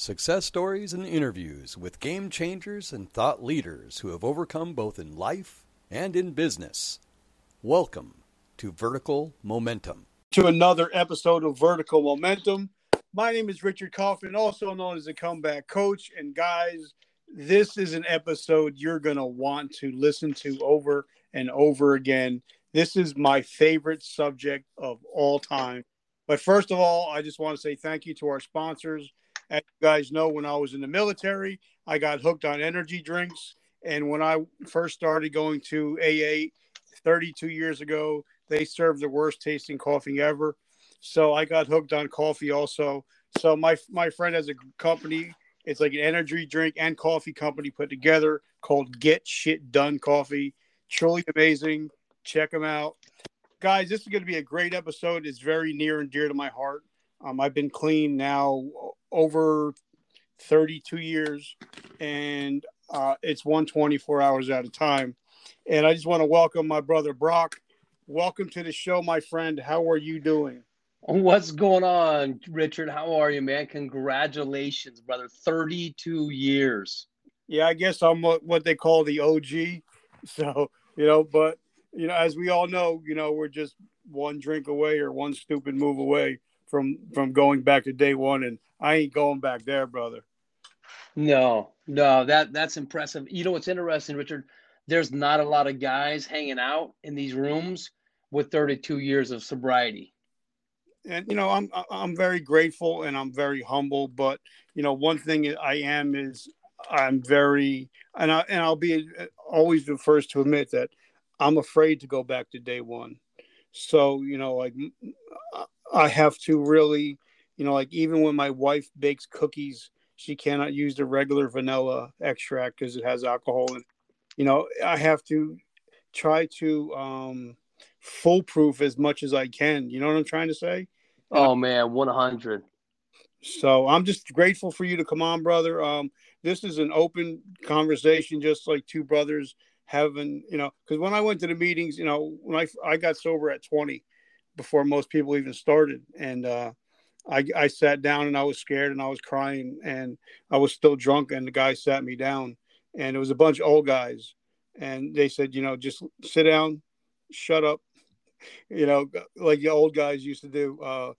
Success stories and interviews with game changers and thought leaders who have overcome both in life and in business. Welcome to Vertical Momentum. To another episode of Vertical Momentum. My name is Richard Kaufman, also known as the Comeback Coach. And guys, this is an episode you're going to want to listen to over and over again. This is my favorite subject of all time. But first of all, I just want to say thank you to our sponsors. As you guys know, when I was in the military, I got hooked on energy drinks. And when I first started going to AA 32 years ago, they served the worst tasting coffee ever. So I got hooked on coffee also. So my my friend has a company. It's like an energy drink and coffee company put together called Get Shit Done Coffee. Truly amazing. Check them out, guys. This is going to be a great episode. It's very near and dear to my heart. Um, I've been clean now over 32 years, and uh, it's 124 hours at a time. And I just want to welcome my brother Brock. Welcome to the show, my friend. How are you doing? What's going on, Richard? How are you, man? Congratulations, brother. 32 years. Yeah, I guess I'm what, what they call the OG. So, you know, but, you know, as we all know, you know, we're just one drink away or one stupid move away from from going back to day one and I ain't going back there, brother. No, no, that that's impressive. You know what's interesting, Richard? There's not a lot of guys hanging out in these rooms with 32 years of sobriety. And you know, I'm I'm very grateful and I'm very humble. But you know, one thing I am is I'm very and I and I'll be always the first to admit that I'm afraid to go back to day one. So you know, like I have to really you know, like even when my wife bakes cookies, she cannot use the regular vanilla extract because it has alcohol. And, you know, I have to try to um, foolproof as much as I can. You know what I'm trying to say? Oh, man, 100. So I'm just grateful for you to come on, brother. Um, this is an open conversation, just like two brothers having, you know, because when I went to the meetings, you know, when I, I got sober at 20 before most people even started. And, uh, I, I sat down and I was scared and I was crying and I was still drunk and the guy sat me down and it was a bunch of old guys and they said, you know, just sit down, shut up, you know, like the old guys used to do. Uh,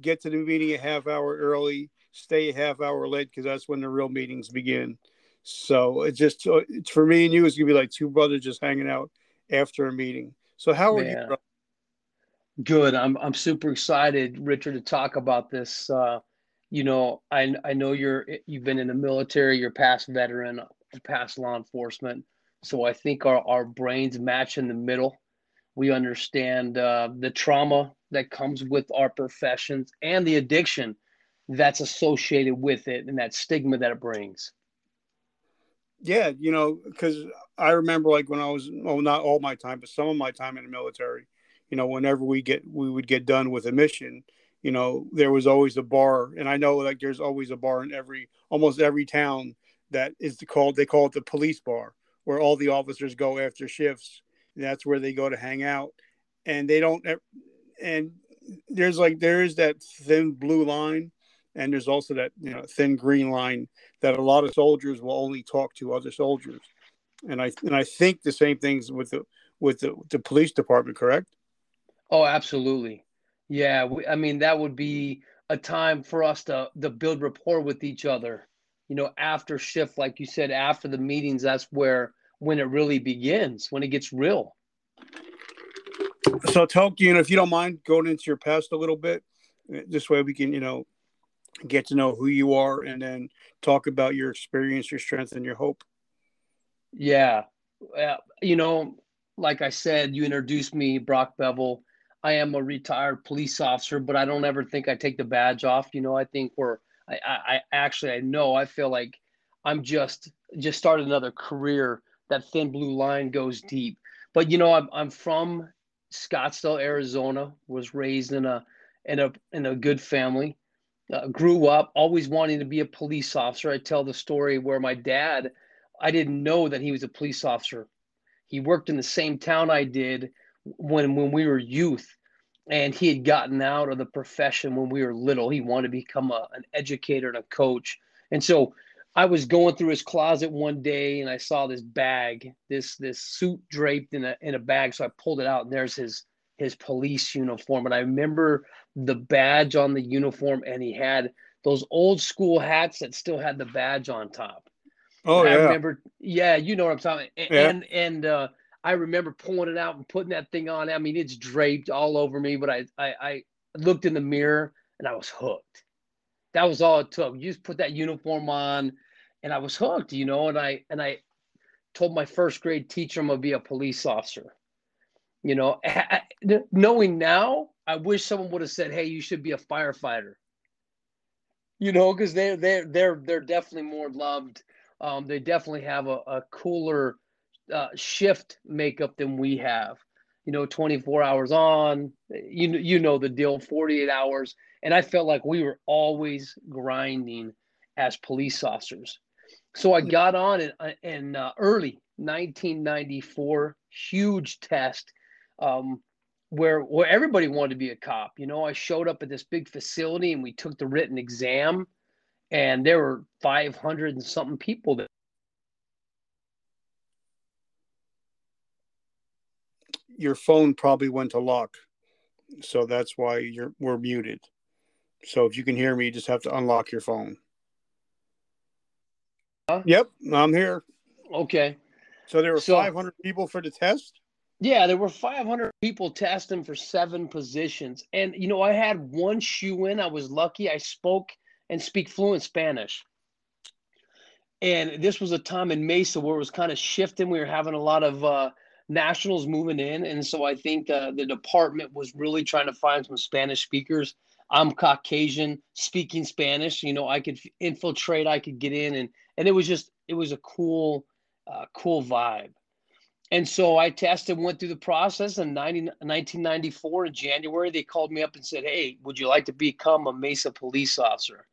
get to the meeting a half hour early, stay a half hour late because that's when the real meetings begin. So it's just it's for me and you, it's gonna be like two brothers just hanging out after a meeting. So how are yeah. you? Good. I'm I'm super excited, Richard, to talk about this. Uh, you know, I I know you're you've been in the military, you're past veteran, past law enforcement. So I think our, our brains match in the middle. We understand uh, the trauma that comes with our professions and the addiction that's associated with it and that stigma that it brings. Yeah, you know, because I remember like when I was, well, not all my time, but some of my time in the military, you know, whenever we get we would get done with a mission, you know, there was always a bar, and I know like there's always a bar in every almost every town that is called they call it the police bar, where all the officers go after shifts. That's where they go to hang out, and they don't. And there's like there is that thin blue line, and there's also that you know thin green line that a lot of soldiers will only talk to other soldiers, and I and I think the same things with the with the, the police department, correct? Oh, absolutely. Yeah, we, I mean that would be a time for us to to build rapport with each other. You know, after shift, like you said, after the meetings, that's where when it really begins, when it gets real. So, Tolkien, if you don't mind going into your past a little bit, this way we can, you know, get to know who you are and then talk about your experience, your strength, and your hope. Yeah. Uh, you know, like I said, you introduced me, Brock Bevel. I am a retired police officer, but I don't ever think I take the badge off. You know, I think we're, I, I, I actually, I know, I feel like I'm just, just started another career. That thin blue line goes deep. But, you know, I'm, I'm from Scottsdale, Arizona, was raised in a, in a, in a good family. Uh, grew up always wanting to be a police officer. I tell the story where my dad, I didn't know that he was a police officer. He worked in the same town I did when when we were youth and he had gotten out of the profession when we were little he wanted to become a, an educator and a coach And so I was going through his closet one day and I saw this bag, this this suit draped in a in a bag. So I pulled it out and there's his his police uniform. And I remember the badge on the uniform and he had those old school hats that still had the badge on top. Oh And yeah. I remember, yeah, you know what I'm talking. And Yeah. and, and uh, I remember pulling it out and putting that thing on. I mean, it's draped all over me, but I I, I looked in the mirror and I was hooked. That was all it took. You just put that uniform on, and I was hooked. You know, and I and I told my first grade teacher I'm gonna be a police officer. You know, knowing now, I wish someone would have said, "Hey, you should be a firefighter." You know, because they're they're they're they're definitely more loved. Um, they definitely have a, a cooler uh, shift makeup than we have. You know, 24 hours on. You you know the deal, 48 hours, and I felt like we were always grinding as police officers. So I got on in, in uh, early 1994, huge test um, where where everybody wanted to be a cop. You know, I showed up at this big facility and we took the written exam, and there were 500 and something people that Your phone probably went to lock, so that's why you're we're muted. So if you can hear me, you just have to unlock your phone. Huh? Yep, I'm here. okay. So there were So- 500 people for the test. Yeah, there were 500 people testing for seven positions. And, you know, I had one shoe in. I was lucky. I spoke and speak fluent Spanish. And this was a time in Mesa where it was kind of shifting. We were having a lot of uh, nationals moving in. And so I think uh, the department was really trying to find some Spanish speakers. I'm Caucasian, speaking Spanish. You know, I could infiltrate, I could get in. And, and it was just, it was a cool, uh, cool vibe. And so I tested, went through the process in 90, 1994 in January. They called me up and said, Hey, would you like to become a Mesa police officer?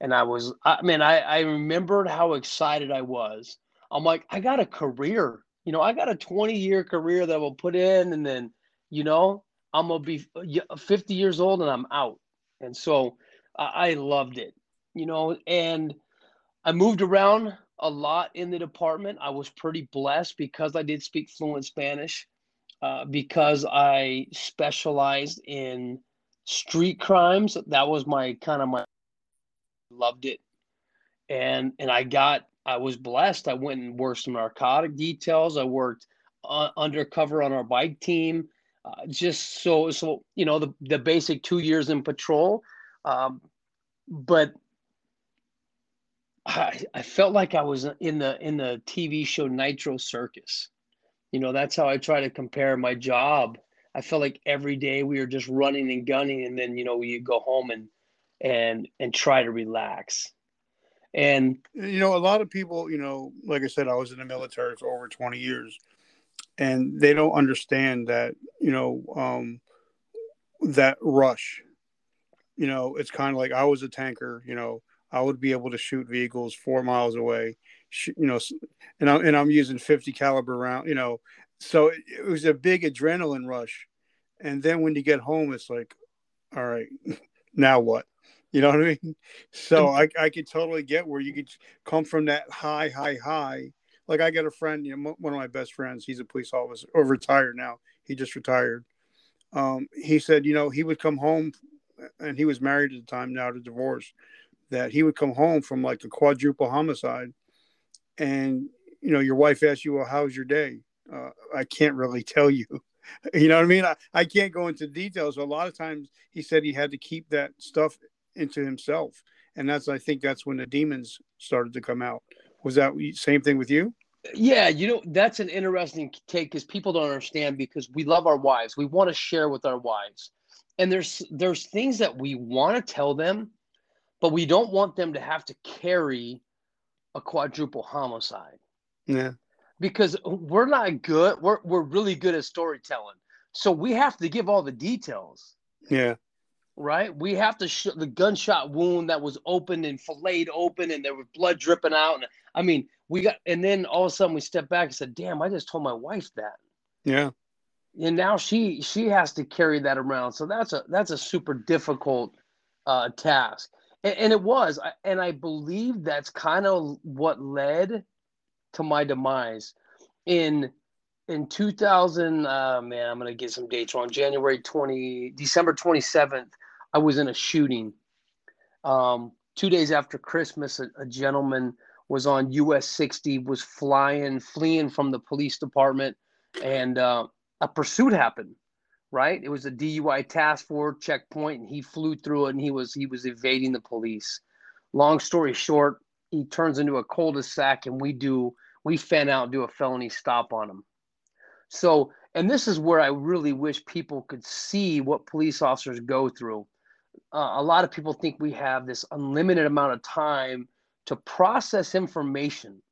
And I was, I mean, I, I remembered how excited I was. I'm like, I got a career, you know, I got a 20 year career that I will put in, and then, you know, I'm to be 50 years old and I'm out. And so I, I loved it, you know, and I moved around a lot in the department. I was pretty blessed because I did speak fluent Spanish, uh, because I specialized in street crimes. That was my kind of my loved it, and and I got I was blessed. I went and worked some narcotic details. I worked uh, undercover on our bike team, uh, just so so you know the the basic two years in patrol, um, but I, I felt like I was in the in the TV show Nitro Circus. You know, that's how I try to compare my job. I felt like every day we were just running and gunning, and then you know you go home and and and try to relax. And You know, a lot of people, you know, like I said, I was in the military for over 20 years, and they don't understand that, you know, um, that rush. You know, it's kind of like I was a tanker, you know, I would be able to shoot vehicles four miles away, you know, and I'm, and I'm using 50 caliber round, you know, so it, it was a big adrenaline rush. And then when you get home, it's like, all right, now what? You know what I mean? So I, I could totally get where you could come from that high, high, high. Like I got a friend, you know, one of my best friends. He's a police officer, or retired now. He just retired. Um, he said, you know, he would come home, and he was married at the time, now to divorce. That he would come home from like a quadruple homicide, and you know, your wife asks you, well, how's your day? Uh, I can't really tell you. You know what I mean? I, I can't go into details. A lot of times he said he had to keep that stuff into himself. And that's, I think that's when the demons started to come out. Was that same thing with you? yeah, you know, that's an interesting take because people don't understand because we love our wives. We want to share with our wives. And there's there's things that we want to tell them, but we don't want them to have to carry a quadruple homicide. Yeah. because we're not good. We're we're really good at storytelling, so we have to give all the details, Yeah. Right? We have to show the gunshot wound that was open and filleted open, and there was blood dripping out. And I mean, we got, and then all of a sudden we stepped back and said, "Damn, I just told my wife that." Yeah. and now she she has to carry that around so that's a that's a super difficult uh, task and, and it was, and I believe that's kind of what led to my demise in in 2000 uh, man i'm gonna get some dates wrong january 20 december 27th i was in a shooting. Um, two days after christmas a, a, gentleman was on us 60 was flying fleeing from the police department and uh, a pursuit happened right? It was a dui task force checkpoint and he flew through it and he was he was evading the police. Long story short he turns into a cul-de-sac and we do we fan out and do a felony stop on him. So, and this is where I really wish people could see what police officers go through. Uh, a lot of people think we have this unlimited amount of time to process information,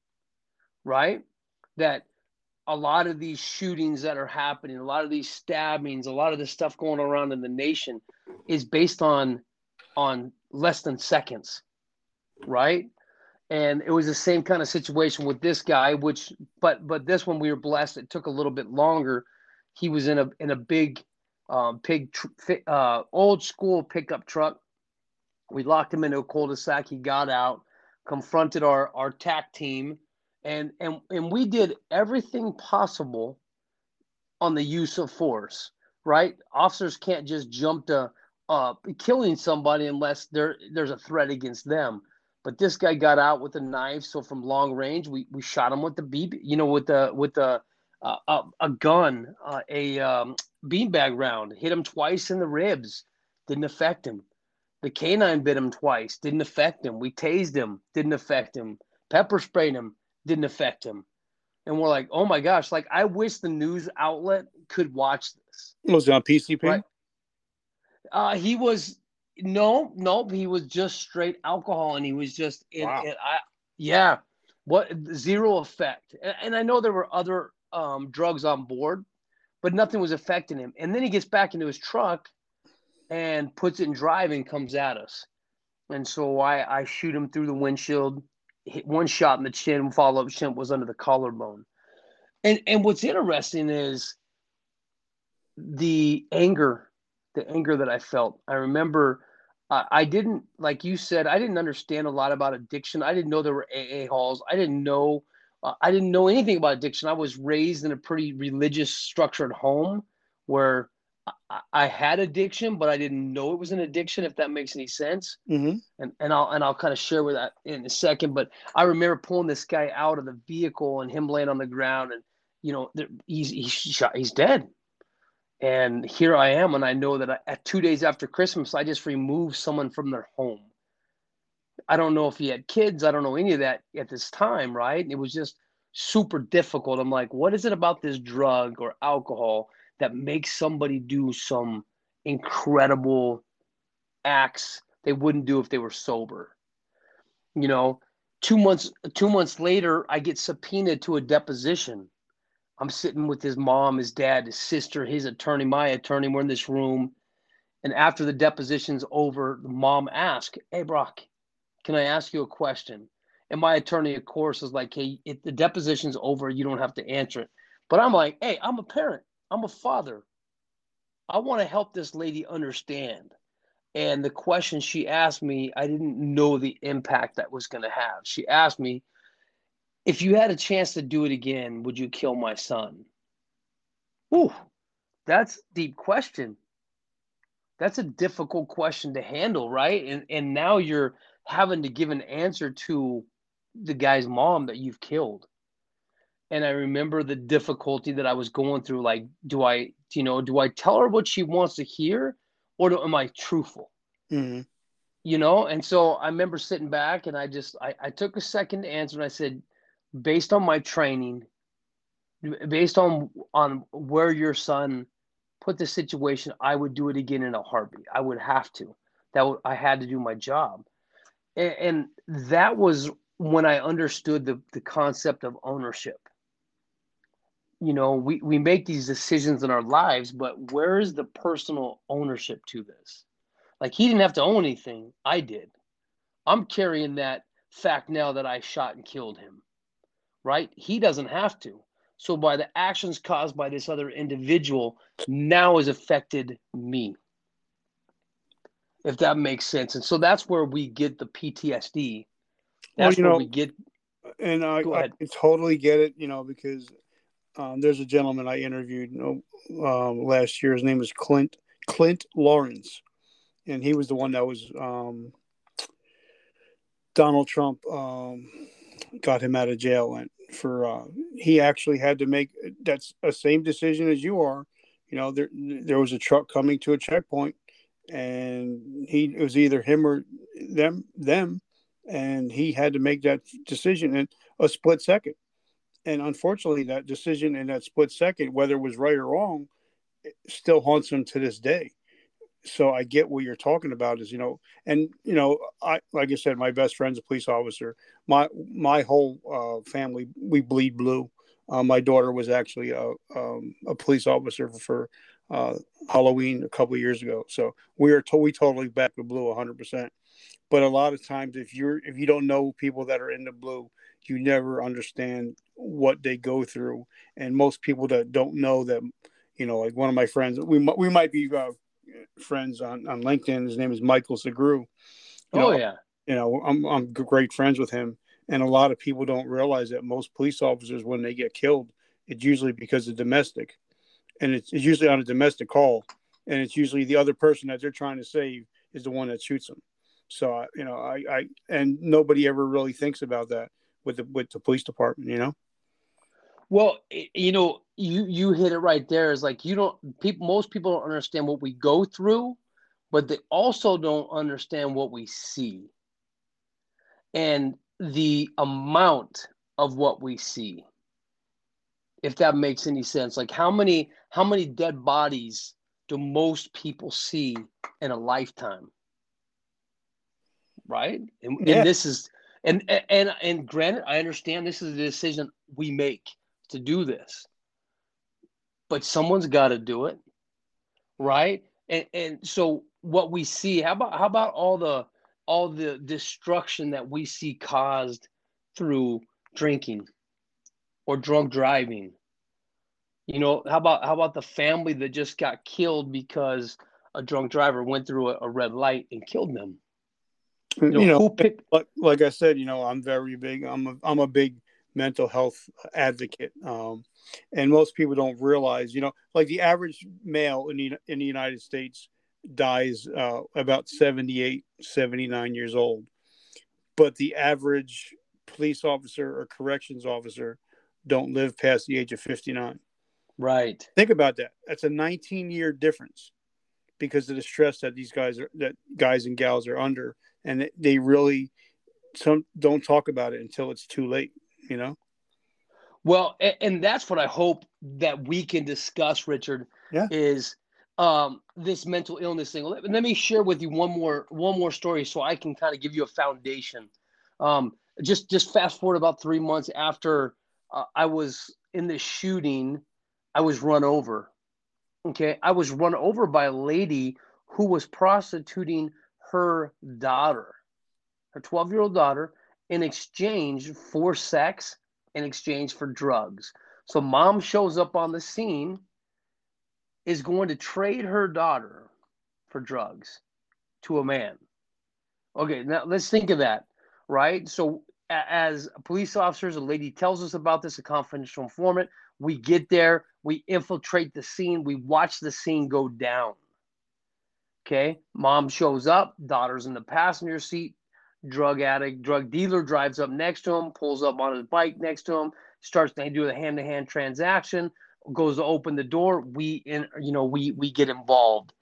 right? That a lot of these shootings that are happening, a lot of these stabbings, a lot of this stuff going around in the nation is based on on less than seconds, right? and it was the same kind of situation with this guy which but but this one we were blessed it took a little bit longer he was in a in a big um, pig uh, old school pickup truck. We locked him into a cul-de-sac. He got out confronted our our tac team and and and we did everything possible on the use of force right? Officers can't just jump to uh, killing somebody unless there there's a threat against them. But this guy got out with a knife, so from long range, we, we shot him with the BB, you know, with the with the uh, a, a gun, uh, a um, beanbag round, hit him twice in the ribs, didn't affect him. The canine bit him twice, didn't affect him. We tased him, didn't affect him. Pepper sprayed him, didn't affect him. And we're like, oh my gosh, like I wish the news outlet could watch this. Was it on PCP? Right? Uh, he was no, nope. He was just straight alcohol, and he was just in. Wow. in I, yeah, what zero effect. And, and I know there were other um, drugs on board, but nothing was affecting him. And then he gets back into his truck and puts it in drive and comes at us. And so I, I shoot him through the windshield, hit one shot in the chin, follow up shot was under the collarbone. And and what's interesting is the anger, the anger that I felt. I remember uh, I didn't, like you said, I didn't understand a lot about addiction. I didn't know there were AA halls. I didn't know, uh, I didn't know anything about addiction. I was raised in a pretty religious, structured home where I, I had addiction, but I didn't know it was an addiction. If that makes any sense, mm-hmm. and and I'll and I'll kind of share with that in a second. But I remember pulling this guy out of the vehicle and him laying on the ground, and you know, he's he's shot, he's dead and here I am, and I know that I, at two days after Christmas, I just removed someone from their home. I don't know if he had kids. I don't know any of that at this time, right? It was just super difficult. I'm like, what is it about this drug or alcohol that makes somebody do some incredible acts they wouldn't do if they were sober? You know, two months two months later, I get subpoenaed to a deposition I'm sitting with his mom, his dad, his sister, his attorney, my attorney. We're in this room. And after the deposition's over, the mom asks, Hey, Brock, can I ask you a question? And my attorney, of course, is like, Hey, if the deposition's over, you don't have to answer it. But I'm like, Hey, I'm a parent, I'm a father. I want to help this lady understand. And the question she asked me, I didn't know the impact that was going to have. She asked me, if you had a chance to do it again, would you kill my son? Ooh, that's a deep question. That's a difficult question to handle, right? And and now you're having to give an answer to the guy's mom that you've killed. And I remember the difficulty that I was going through. Like, do I, you know, do I tell her what she wants to hear, or do, am I truthful? Mm-hmm. You know. And so I remember sitting back, and I just, I, I took a second to answer, and I said, based on my training, based on on where your son put the situation, I would do it again in a heartbeat. I would have to. That I had to do my job, and, and that was when I understood the the concept of ownership. You know, we we make these decisions in our lives, but where is the personal ownership to this? Like he didn't have to own anything. I did. I'm carrying that fact now that I shot and killed him right? He doesn't have to. So by the actions caused by this other individual now has affected me. If that makes sense. And so that's where we get the PTSD. That's well, where know, we get. And I, I, totally get it, you know, because um, there's a gentleman I interviewed you know, um, last year. His name is Clint Clint Lorance, and he was the one that was um, Donald Trump um, got him out of jail and for uh, he actually had to make that's a same decision as you are. You know, there there was a truck coming to a checkpoint, and he it was either him or them them, and he had to make that decision in a split second. And unfortunately, that decision in that split second, whether it was right or wrong, still haunts him to this day so I get what you're talking about is you know, and you know, I like I said, my best friend's a police officer. My my whole uh, family we bleed blue. Uh, my daughter was actually a um, a police officer for uh, Halloween a couple of years ago. So we are to- we totally back the blue 100. percent But a lot of times, if you're if you don't know people that are in the blue, you never understand what they go through. And most people that don't know that, you know, like one of my friends, we we might be uh, friends on, on LinkedIn. His name is Michael Segru. You oh yeah. You know, I'm I'm great friends with him, and a lot of people don't realize that most police officers, when they get killed, it's usually because of domestic, and it's, it's usually on a domestic call, and it's usually the other person that they're trying to save is the one that shoots them. So you know, I, I and nobody ever really thinks about that with the with the police department. You know. Well, you know, you you hit it right there. Is like you don't people. Most people don't understand what we go through, but they also don't understand what we see, and the amount of what we see. If that makes any sense, like how many how many dead bodies do most people see in a lifetime? Right, and, yeah. and this is and and and granted, I understand this is a decision we make to do this. But someone's got to do it, right? And and so what we see, how about how about all the all the destruction that we see caused through drinking or drunk driving? You know, how about how about the family that just got killed because a drunk driver went through a, a red light and killed them? You know, you know picked- like, like I said, you know, I'm very big. I'm a I'm a big mental health advocate. Um, and most people don't realize, you know, like the average male in the, in the United States dies uh, about 78, 79 years old. But the average police officer or corrections officer don't live past the age of 59. Right. Think about that. That's a 19 year difference because of the stress that these guys are that guys and gals are under and they really some don't talk about it until it's too late you know? Well, and that's what I hope that we can discuss, Richard. Yeah. Is um, this mental illness thing. Let, let, me share with you one more one more story, so I can kind of give you a foundation. Um, just just fast forward about three months after uh, I was in the shooting, I was run over. Okay, I was run over by a lady who was prostituting her daughter, her twelve year old daughter, in exchange for sex, in exchange for drugs. So mom shows up on the scene, is going to trade her daughter for drugs to a man. Okay, now let's think of that, right? So as police officers, a lady tells us about this, a confidential informant. We get there, we infiltrate the scene, we watch the scene go down. Okay, mom shows up, daughter's in the passenger seat, drug addict, drug dealer drives up next to him, pulls up on his bike next to him, starts to do a hand-to-hand transaction, goes to open the door. We in you know we we get involved.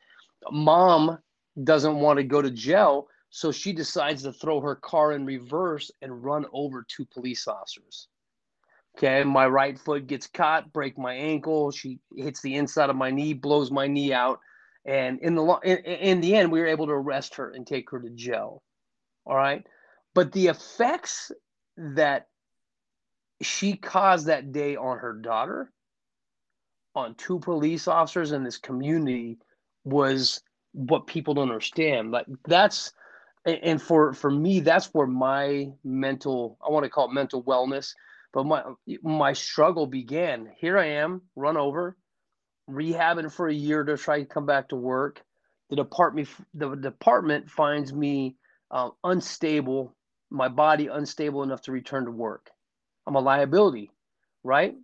Mom doesn't want to go to jail, so she decides to throw her car in reverse and run over two police officers. Okay, my right foot gets caught, break my ankle. She hits the inside of my knee, blows my knee out, and in the in, in the end, we were able to arrest her and take her to jail. All right. But the effects that she caused that day on her daughter, on two police officers in this community was what people don't understand. Like that's and for for me, that's where my mental I want to call it mental wellness, but my my struggle began. Here I am, run over, rehabbing for a year to try to come back to work. The department the department finds me uh, unstable, my body unstable enough to return to work. I'm a liability, right?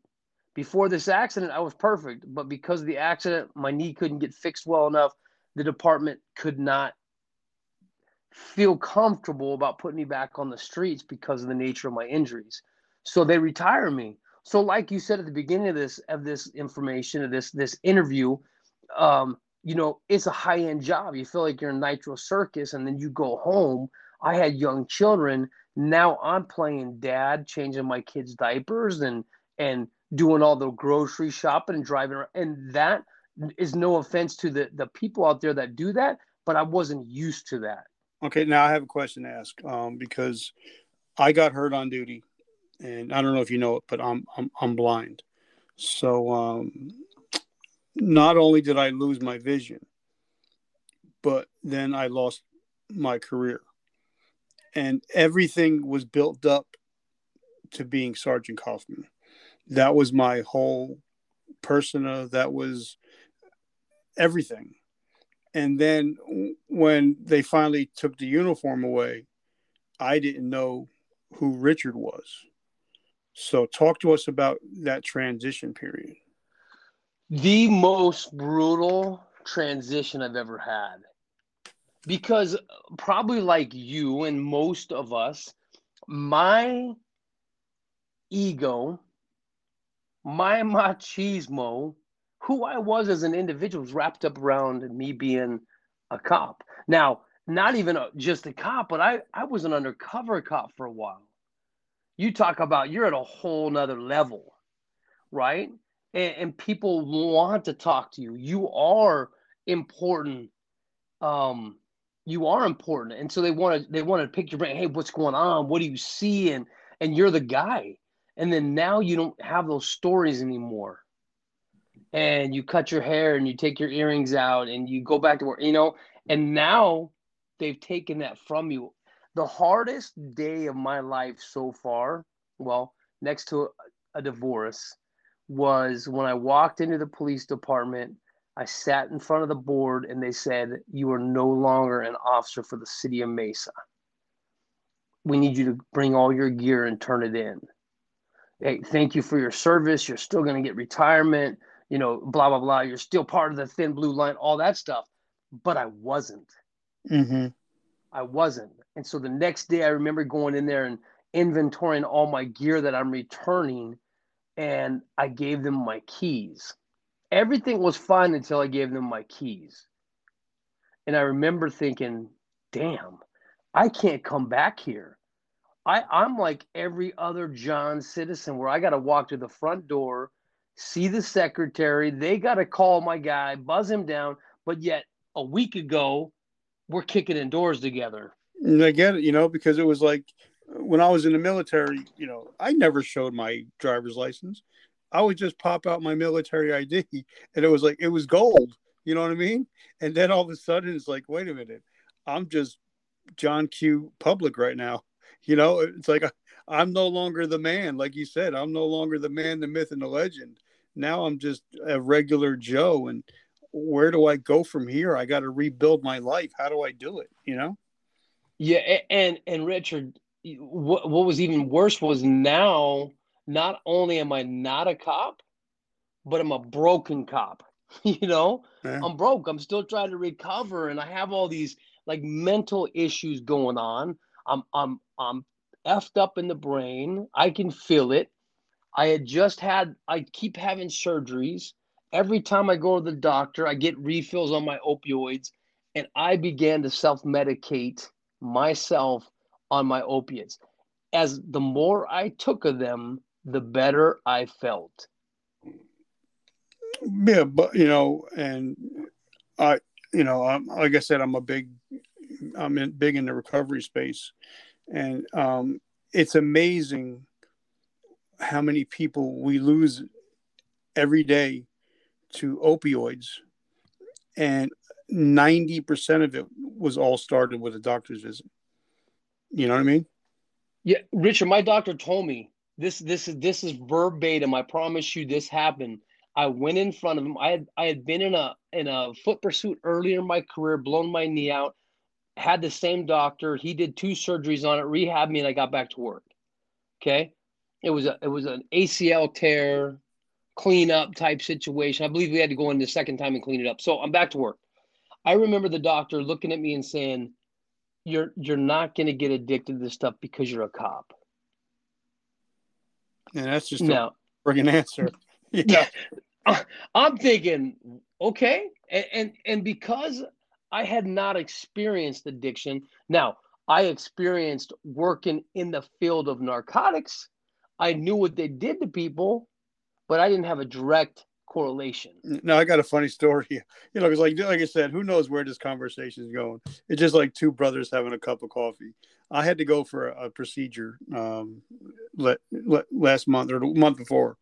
Before this accident, I was perfect, but because of the accident, my knee couldn't get fixed well enough. The department could not feel comfortable about putting me back on the streets because of the nature of my injuries. So they retire me. So, like you said at the beginning of this of this information of this this interview, um, you know, it's a high end job. You feel like you're in Nitro Circus, and then you go home. I had young children. Now I'm playing dad, changing my kids' diapers, and and doing all the grocery shopping and driving around. And that is no offense to the the people out there that do that, but I wasn't used to that. Okay, now I have a question to ask um, because I got hurt on duty, and I don't know if you know it, but I'm I'm, I'm blind. So um, not only did I lose my vision, but then I lost my career, and everything was built up to being Sergeant Kaufman. That was my whole persona. That was everything. And then when they finally took the uniform away, I didn't know who Richard was. So talk to us about that transition period. The most brutal transition I've ever had. Because probably like you and most of us, my ego, my machismo who I was as an individual was wrapped up around me being a cop. Now, not even a, just a cop, but I, I was an undercover cop for a while. You talk about you're at a whole nother level, right? And, and people want to talk to you. You are important. Um, you are important, and so they want to they want to pick your brain. Hey, what's going on? What do you see? And and you're the guy. And then now you don't have those stories anymore and you cut your hair and you take your earrings out and you go back to work, you know, and now they've taken that from you. The hardest day of my life so far, well, next to a, a divorce, was when I walked into the police department. I sat in front of the board and they said, You are no longer an officer for the city of Mesa. We need you to bring all your gear and turn it in. Hey, thank you for your service. You're still going to get retirement you know, blah blah blah. You're still part of the thin blue line, all that stuff. But I wasn't. Mm-hmm. I wasn't. And so the next day, I remember going in there and inventorying all my gear that I'm returning, and I gave them my keys. Everything was fine until I gave them my keys. And I remember thinking, damn, I can't come back here. I, I'm like every other John citizen where I got to walk to the front door see the secretary. They got to call my guy, buzz him down. But yet, a week ago, we're kicking in doors together. And I get it, you know, because it was like when I was in the military, you know, I never showed my driver's license. I would just pop out my military ID and it was like, it was gold. You know what I mean? And then all of a sudden it's like, wait a minute, I'm just John Q public right now. You know, it's like I'm no longer the man, like you said. I'm no longer the man, the myth, and the legend. Now I'm just a regular Joe, and where do I go from here? I got to rebuild my life. How do I do it? You know? Yeah, and and Richard, what what was even worse was now not only am I not a cop, but I'm a broken cop. you know, yeah. I'm broke. I'm still trying to recover, and I have all these like mental issues going on. I'm I'm I'm effed up in the brain. I can feel it. I had just had, I keep having surgeries. Every time I go to the doctor, I get refills on my opioids, and I began to self medicate myself on my opiates. As the more I took of them, the better I felt. Yeah, but you know, and I, you know, I'm, like I said, I'm a big, I'm in, big in the recovery space, and um, it's amazing how many people we lose every day to opioids. And 90% of it was all started with a doctor's visit. You know what i mean? Yeah richard my doctor told me this this is this is verbatim. I promise you this happened. I went in front of him. I had I had been in a in a foot pursuit earlier in my career, blown my knee out, had the same doctor. He did two surgeries on it, rehab me, and I got back to work. Okay. It was a it was an ACL tear, cleanup type situation. I believe we had to go in the second time and clean it up. So I'm back to work. I remember the doctor looking at me and saying, You're you're not gonna get addicted to this stuff because you're a cop. And that's just No. a friggin' answer. Yeah. I'm thinking, okay, and, and and because I had not experienced addiction, now I experienced working in the field of narcotics. I knew what they did to people, but I didn't have a direct correlation. No, I got a funny story. You know, because like like I said, who knows where this conversation is going? It's just like two brothers having a cup of coffee. I had to go for a, a procedure um, let, let, last month or the month before,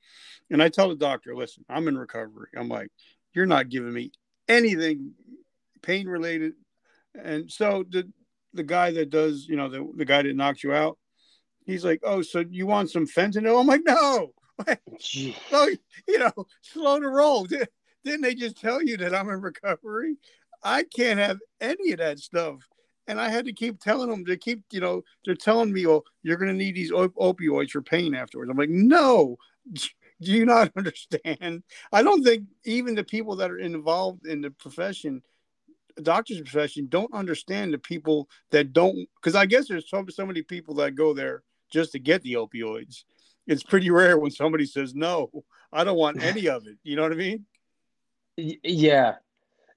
and I tell the doctor, "Listen, I'm in recovery." I'm like, "You're not giving me anything pain related," and so the the guy that does, you know, the the guy that knocks you out, he's like, "Oh, so you want some fentanyl?" I'm like, "No." So oh, you know, slow to roll. Di- Didn't they just tell you that I'm in recovery? I can't have any of that stuff. And I had to keep telling them to keep, you know, they're telling me, oh, you're going to need these op- opioids for pain afterwards. I'm like, no, do you not understand? I don't think even the people that are involved in the profession, doctor's profession, don't understand the people that don't, because I guess there's so, so many people that go there just to get the opioids. It's pretty rare when somebody says, no, I don't want any of it. You know what I mean? Yeah.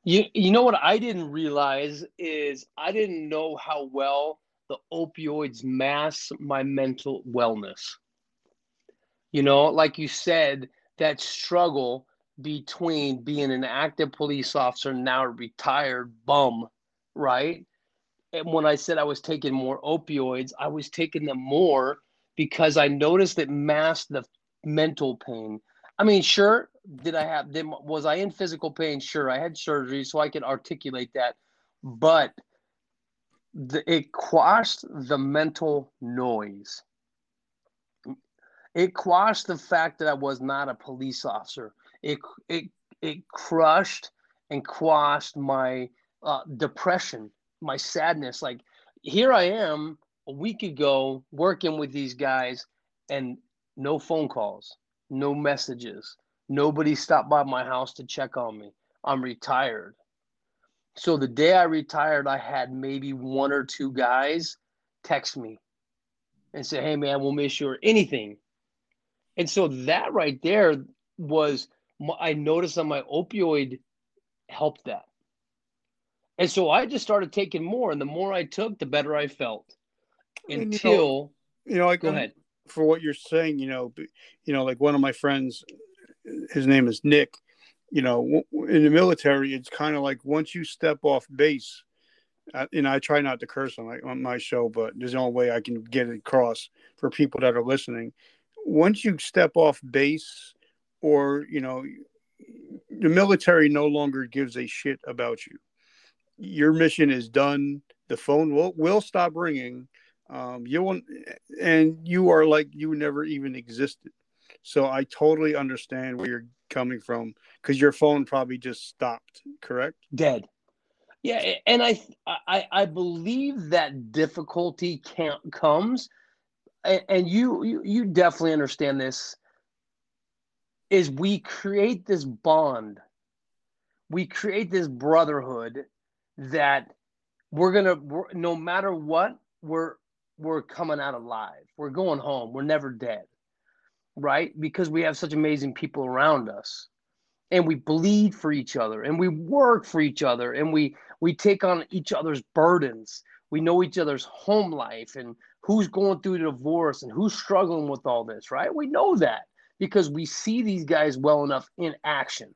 You you know what I didn't realize is I didn't know how well the opioids mask my mental wellness. You know, like you said, that struggle between being an active police officer and now a retired bum, right? And when I said I was taking more opioids, I was taking them more because I noticed it masked the mental pain. I mean, sure, did I have did, was I in physical pain? Sure, I had surgery, so I can articulate that, but the, it quashed the mental noise. It quashed the fact that I was not a police officer. It it it crushed and quashed my uh, depression, my sadness. Like here I am a week ago working with these guys, and no phone calls, no messages. Nobody stopped by my house to check on me. I'm retired. So the day I retired, I had maybe one or two guys text me and say, "Hey man, we'll miss you" or anything. And so that right there was I noticed that my opioid helped that. And so I just started taking more, and the more I took, the better I felt. And, you know, Until You know, like go ahead. for what you're saying, you know, you know, like one of my friends, his name is Nick. You know, in the military, it's kind of like once you step off base, uh, and I try not to curse on my on my show, but there's the only way I can get it across for people that are listening. Once you step off base, or you know, the military no longer gives a shit about you. Your mission is done. The phone will will stop ringing. Um, you won't, and you are like you never even existed. So I totally understand where you're coming from because your phone probably just stopped. Correct? dead. Yeah, and I I I believe that difficulty can comes, and you you definitely understand this. Is we create this bond, we create this brotherhood that we're gonna we're, no matter what we're we're coming out alive. We're going home. We're never dead, right? Because we have such amazing people around us and we bleed for each other and we work for each other and we we take on each other's burdens we know each other's home life and who's going through the divorce and who's struggling with all this right we know that because we see these guys well enough in action.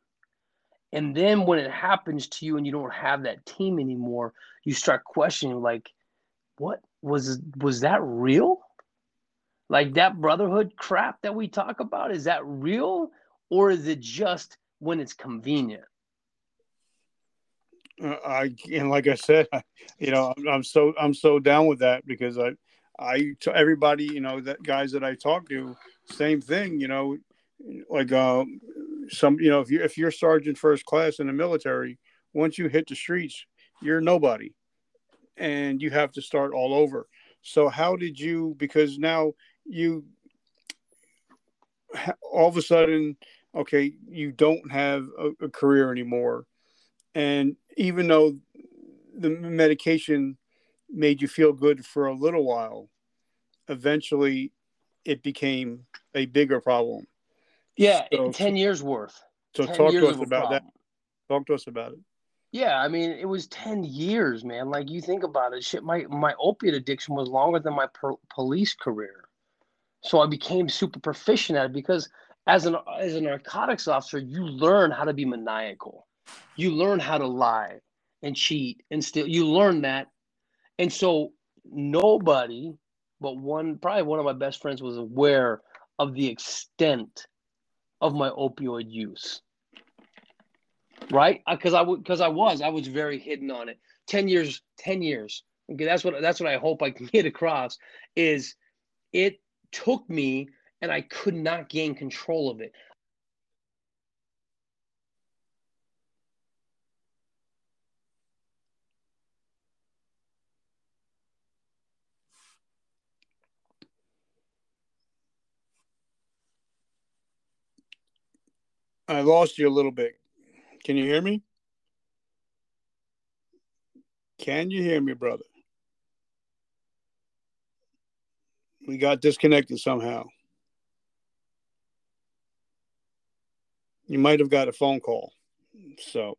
And then when it happens to you and you don't have that team anymore you start questioning like what was was that real? Like that brotherhood crap that we talk about is that real? Or is it just when it's convenient? Uh, I and like I said, I, you know, I'm, I'm so I'm so down with that because I I to everybody you know that guys that I talk to, same thing. You know, like uh, some you know if you if you're sergeant first class in the military, once you hit the streets, you're nobody, and you have to start all over. So how did you? Because now you all of a sudden, okay, you don't have a, a career anymore, and even though the medication made you feel good for a little while, eventually it became a bigger problem. Yeah, so, 10 years worth. So talk to us about problem. that. Talk to us about it. Yeah, I mean, it was 10 years, man. Like you think about it, shit, my my opiate addiction was longer than my per- police career. So I became super proficient at it because as an as a narcotics officer, you learn how to be maniacal. You learn how to lie and cheat and steal. You learn that. And so nobody but one probably one of my best friends was aware of the extent of my opioid use. Right? Because i would because i was i was very hidden on it. 10 years 10 years. Okay that's what that's what i hope i can get across is it took me and i could not gain control of it I lost you a little bit. Can you hear me? Can you hear me, brother? We got disconnected somehow. You might have got a phone call. So,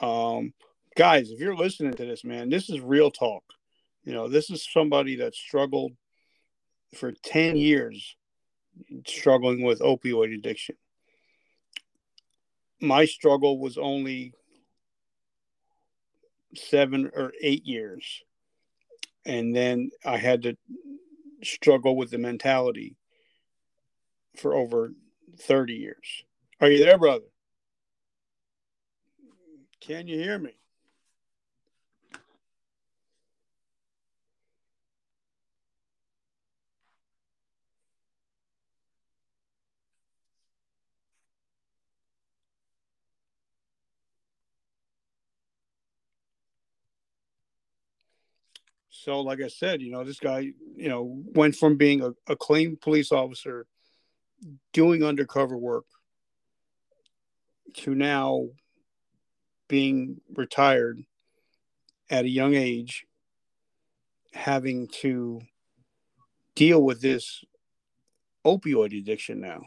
um, guys, if you're listening to this, man, this is real talk. You know, this is somebody that struggled for 10 years struggling with opioid addiction my struggle was only seven or eight years. And then I had to struggle with the mentality for over 30 years. Are you there, brother? Can you hear me? So, like I said, you know, this guy, you know, went from being a, a clean police officer doing undercover work to now being retired at a young age, having to deal with this opioid addiction now.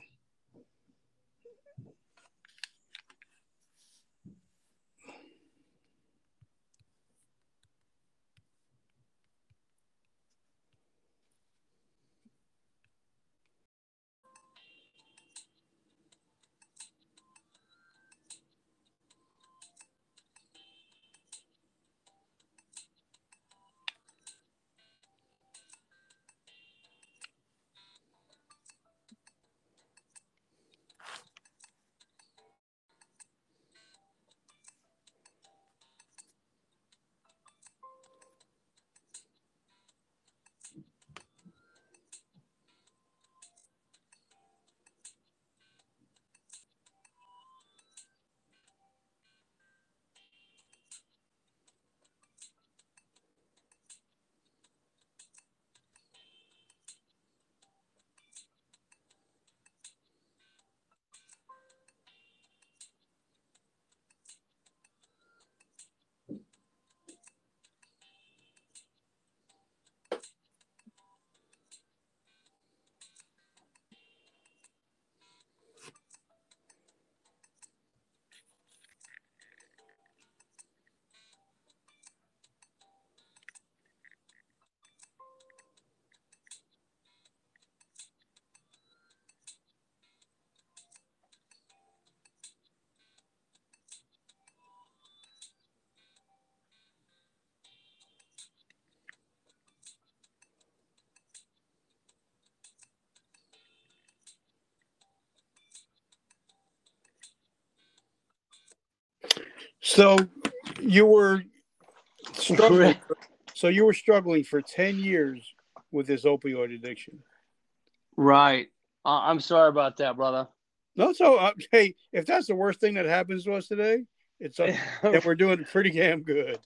So you were struggling. so you were struggling for ten years with this opioid addiction. Right. Uh, I'm sorry about that, brother. No, so uh, hey, if that's the worst thing that happens to us today, it's uh, that we're doing pretty damn good.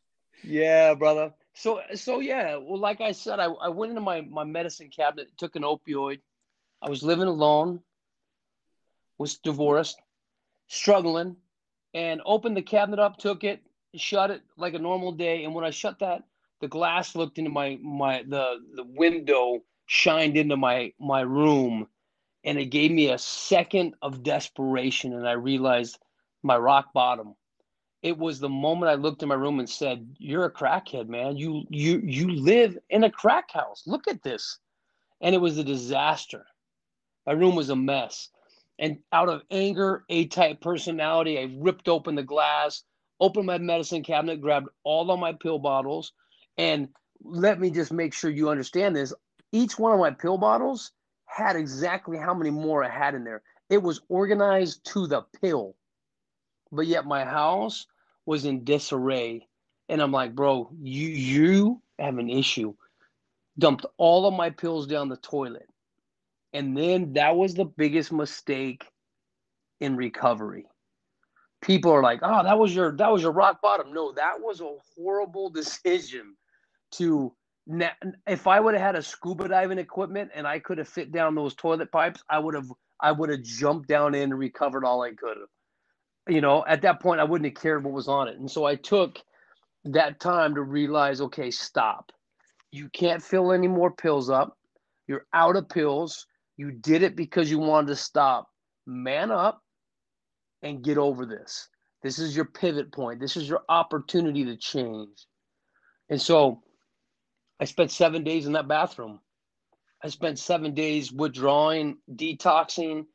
Yeah, brother. So so yeah, well, like I said, I, I went into my my medicine cabinet, took an opioid. I was living alone, was divorced, struggling, and opened the cabinet up, took it, shut it like a normal day. And when I shut that, the glass looked into my my the the window shined into my my room. And it gave me a second of desperation. And i realized my rock bottom. It was the moment i looked in my room and said you're a crackhead man. You you you live in a crack house. Look at this. And it was a disaster. My room was a mess and out of anger a-type personality i ripped open the glass opened my medicine cabinet grabbed all of my pill bottles and let me just make sure you understand this each one of my pill bottles had exactly how many more I had in there. It was organized to the pill. But yet my house was in disarray. And I'm like, bro, you you have an issue. Dumped all of my pills down the toilet. And then that was the biggest mistake in recovery. People are like, "Oh, that was your that was your rock bottom." No, that was a horrible decision to if I would have had a scuba diving equipment and I could have fit down those toilet pipes, I would have I would have jumped down in and recovered all I could. You know, at that point I wouldn't have cared what was on it. And so I took that time to realize, okay, stop. You can't fill any more pills up. You're out of pills. You did it because you wanted to stop. Man up and get over this. This is your pivot point. This is your opportunity to change. And so I spent seven days in that bathroom. I spent seven days withdrawing, detoxing,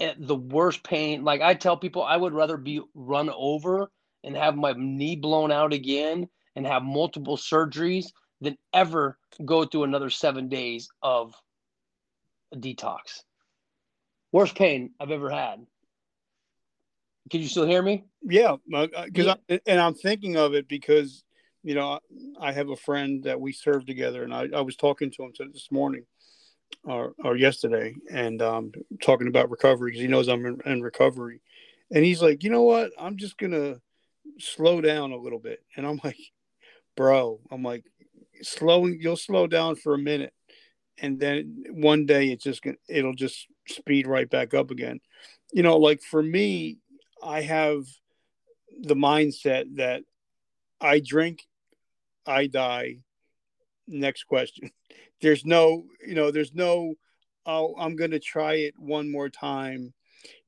at the worst pain. Like I tell people, I would rather be run over and have my knee blown out again and have multiple surgeries than ever go through another seven days of detox. Worst pain I've ever had. Can you still hear me? Yeah, because uh, yeah. and I'm thinking of it because you know, I have a friend that we serve together, and I, I was talking to him this morning or, or yesterday, and um, talking about recovery because he knows I'm in, in, recovery, and he's like, you know what, I'm just gonna slow down a little bit, and I'm like, bro, I'm like, slowing, you'll slow down for a minute, and then one day it's just gonna, it'll just speed right back up again, you know, like for me, I have the mindset that I drink, I die. Next question. There's no, you know, there's no, oh, I'm to try it one more time.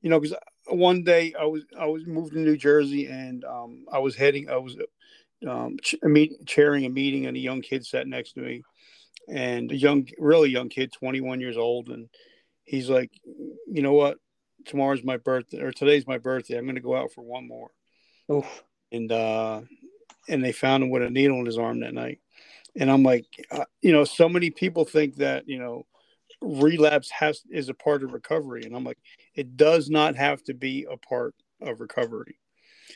You know, because one day I was I was moved to New Jersey and um, I was heading I was um, ch- meet, chairing a meeting and a young kid sat next to me and a young really young kid 21 years old and he's like you know what tomorrow's my birthday or today's my birthday I'm going to go out for one more Oof. and uh and they found him with a needle in his arm that night. And I'm like, uh, you know, so many people think that you know, relapse has is a part of recovery, and I'm like, it does not have to be a part of recovery.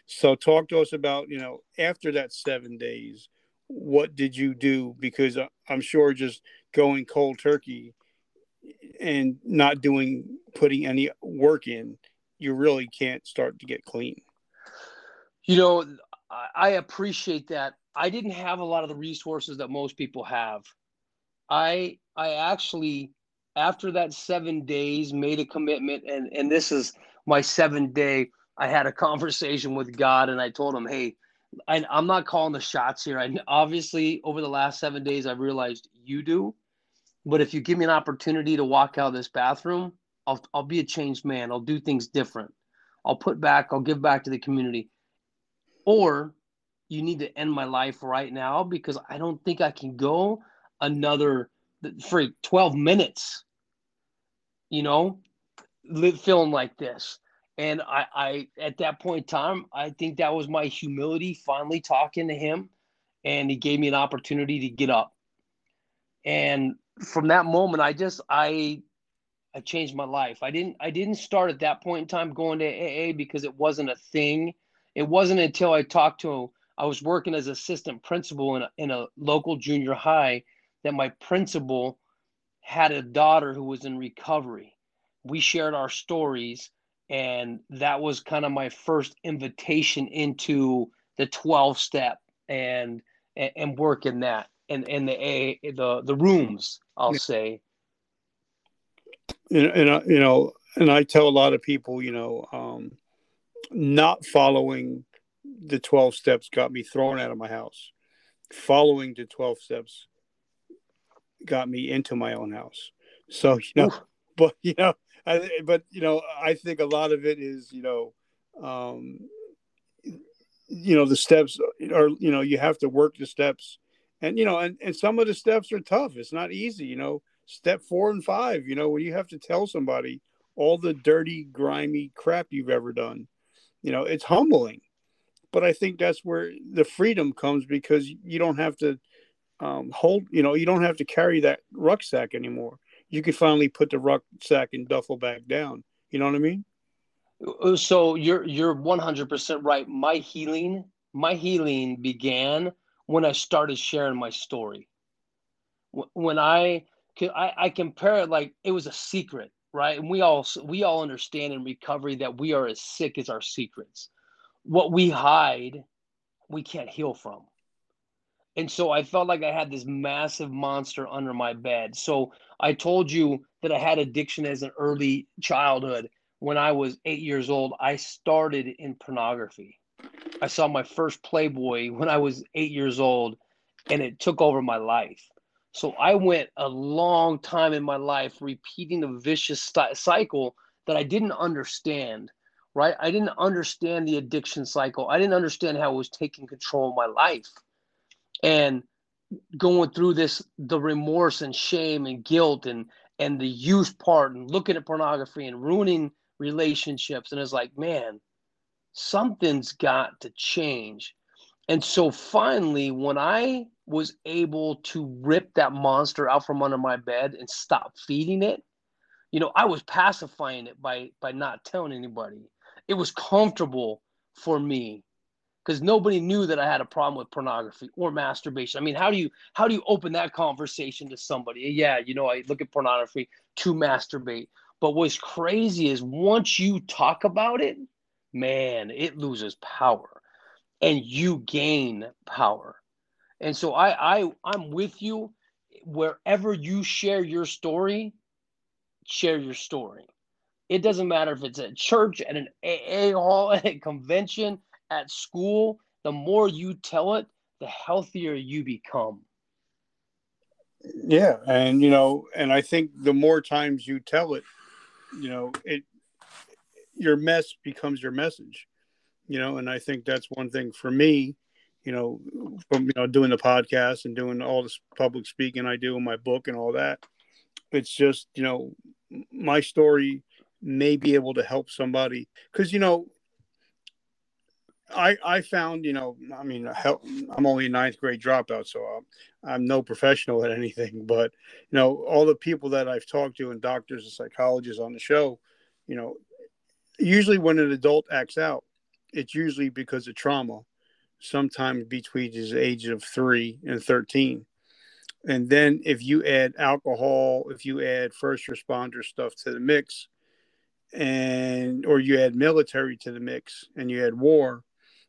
So talk to us about you know after that seven days, what did you do? Because I'm sure just going cold turkey and not doing putting any work in, you really can't start to get clean. You know, I appreciate that. I didn't have a lot of the resources that most people have. I I actually after that 7 days made a commitment and and this is my 7th day I had a conversation with God and I told him, "Hey, I, I'm not calling the shots here. I obviously over the last 7 days I've realized you do. But if you give me an opportunity to walk out of this bathroom, I'll I'll be a changed man. I'll do things different. I'll put back, I'll give back to the community or you need to end my life right now because I don't think I can go another for 12 minutes, you know, live feeling like this. And I, I, at that point in time, I think that was my humility finally talking to him. And he gave me an opportunity to get up. And from that moment, I just, I, I changed my life. I didn't, I didn't start at that point in time going to AA because it wasn't a thing it wasn't until I talked to I was working as assistant principal in a, in a local junior high that my principal had a daughter who was in recovery. We shared our stories and that was kind of my first invitation into the 12 step and and, and work in that and and the a the the rooms i'll say. And, and uh, you know and i tell a lot of people you know um not following the 12 steps got me thrown out of my house. Following the 12 steps got me into my own house. So you know Ooh. but you know But you know i think a lot of it is you know um you know the steps are you know you have to work the steps. And you know and, and some of the steps are tough. It's not easy you know. Step four and five you know when you have to tell somebody all the dirty grimy crap you've ever done. You know it's humbling. But i think that's where the freedom comes because you don't have to um, hold you know you don't have to carry that rucksack anymore you can finally put the rucksack and duffel bag down you know what i mean uh, so you're you're 100% right my healing my healing began when i started sharing my story when i I, I compare it like it was a secret right? And we all we all understand in recovery that we are as sick as our secrets. What we hide, we can't heal from. And so I felt like I had this massive monster under my bed. So I told you that I had addiction as an early childhood. When I was eight years old, I started in pornography. I saw my first Playboy when I was eight years old, and it took over my life. So I went a long time in my life repeating a vicious st- cycle that I didn't understand, right? I didn't understand the addiction cycle. I didn't understand how it was taking control of my life. And going through this the remorse and shame and guilt and and the use part and looking at pornography and ruining relationships and it's like, man, something's got to change. And so finally when I was able to rip that monster out from under my bed and stop feeding it, you know, I was pacifying it by by not telling anybody. It was comfortable for me because nobody knew that I had a problem with pornography or masturbation. I mean, how do you how do you open that conversation to somebody? Yeah, you know, I look at pornography to masturbate. But what's crazy is once you talk about it, man, it loses power and you gain power. And so I, I I'm with you wherever you share your story, share your story. It doesn't matter if it's at church, at an AA hall, at a convention, at school. The more you tell it, the healthier you become. Yeah, and you know, and I think the more times you tell it, you know, it your mess becomes your message. You know, and I think that's one thing for me you know, from you know doing the podcast and doing all this public speaking I do in my book and all that. It's just you know my story may be able to help somebody because you know I I found you know I mean I'm only a ninth grade dropout so I'm, I'm no professional at anything but you know all the people that I've talked to and doctors and psychologists on the show you know usually when an adult acts out it's usually because of trauma sometimes between the age of three and 13. And then if you add alcohol, if you add first responder stuff to the mix, and or you add military to the mix and you add war,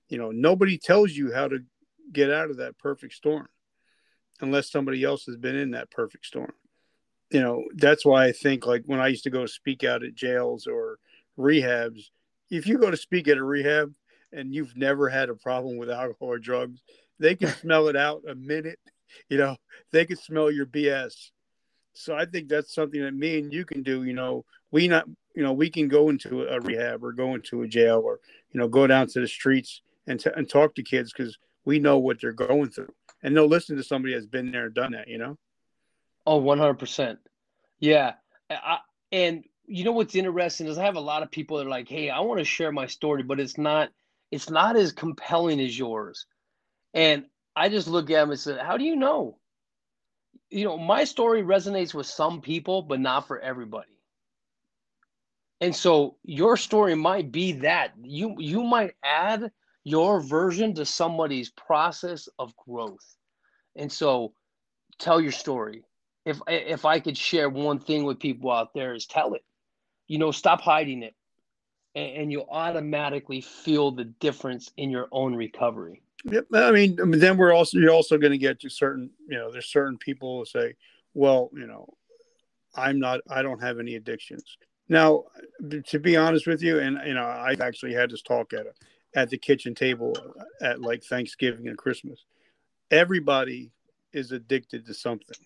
you know, nobody tells you how to get out of that perfect storm unless somebody else has been in that perfect storm. You know, that's why I think like when I used to go speak out at jails or rehabs, if you go to speak at a rehab, and you've never had a problem with alcohol or drugs, they can smell it out a minute. You know, they can smell your BS. So I think that's something that me and you can do. You know, we not, you know, we can go into a rehab or go into a jail or you know go down to the streets and t- and talk to kids because we know what they're going through, and they'll listen to somebody that's been there done that. You know. oh Oh, one hundred percent. Yeah, I, and you know what's interesting is I have a lot of people that are like, "Hey, I want to share my story, but it's not." it's not as compelling as yours. And I just look at them and said, How do you know? You know, my story resonates with some people, but not for everybody. And so your story might be that you you might add your version to somebody's process of growth. And so tell your story. If if I could share one thing with people out there is tell it. You know, stop hiding it and, and you'll automatically feel the difference in your own recovery. Yep. I mean, then we're also you're also going to get to certain, you know, there's certain people who say, well, you know, I'm not, I don't have any addictions. Now, to be honest with you, and you know, I've actually had this talk at a, at the kitchen table at like Thanksgiving and Christmas. Everybody is addicted to something,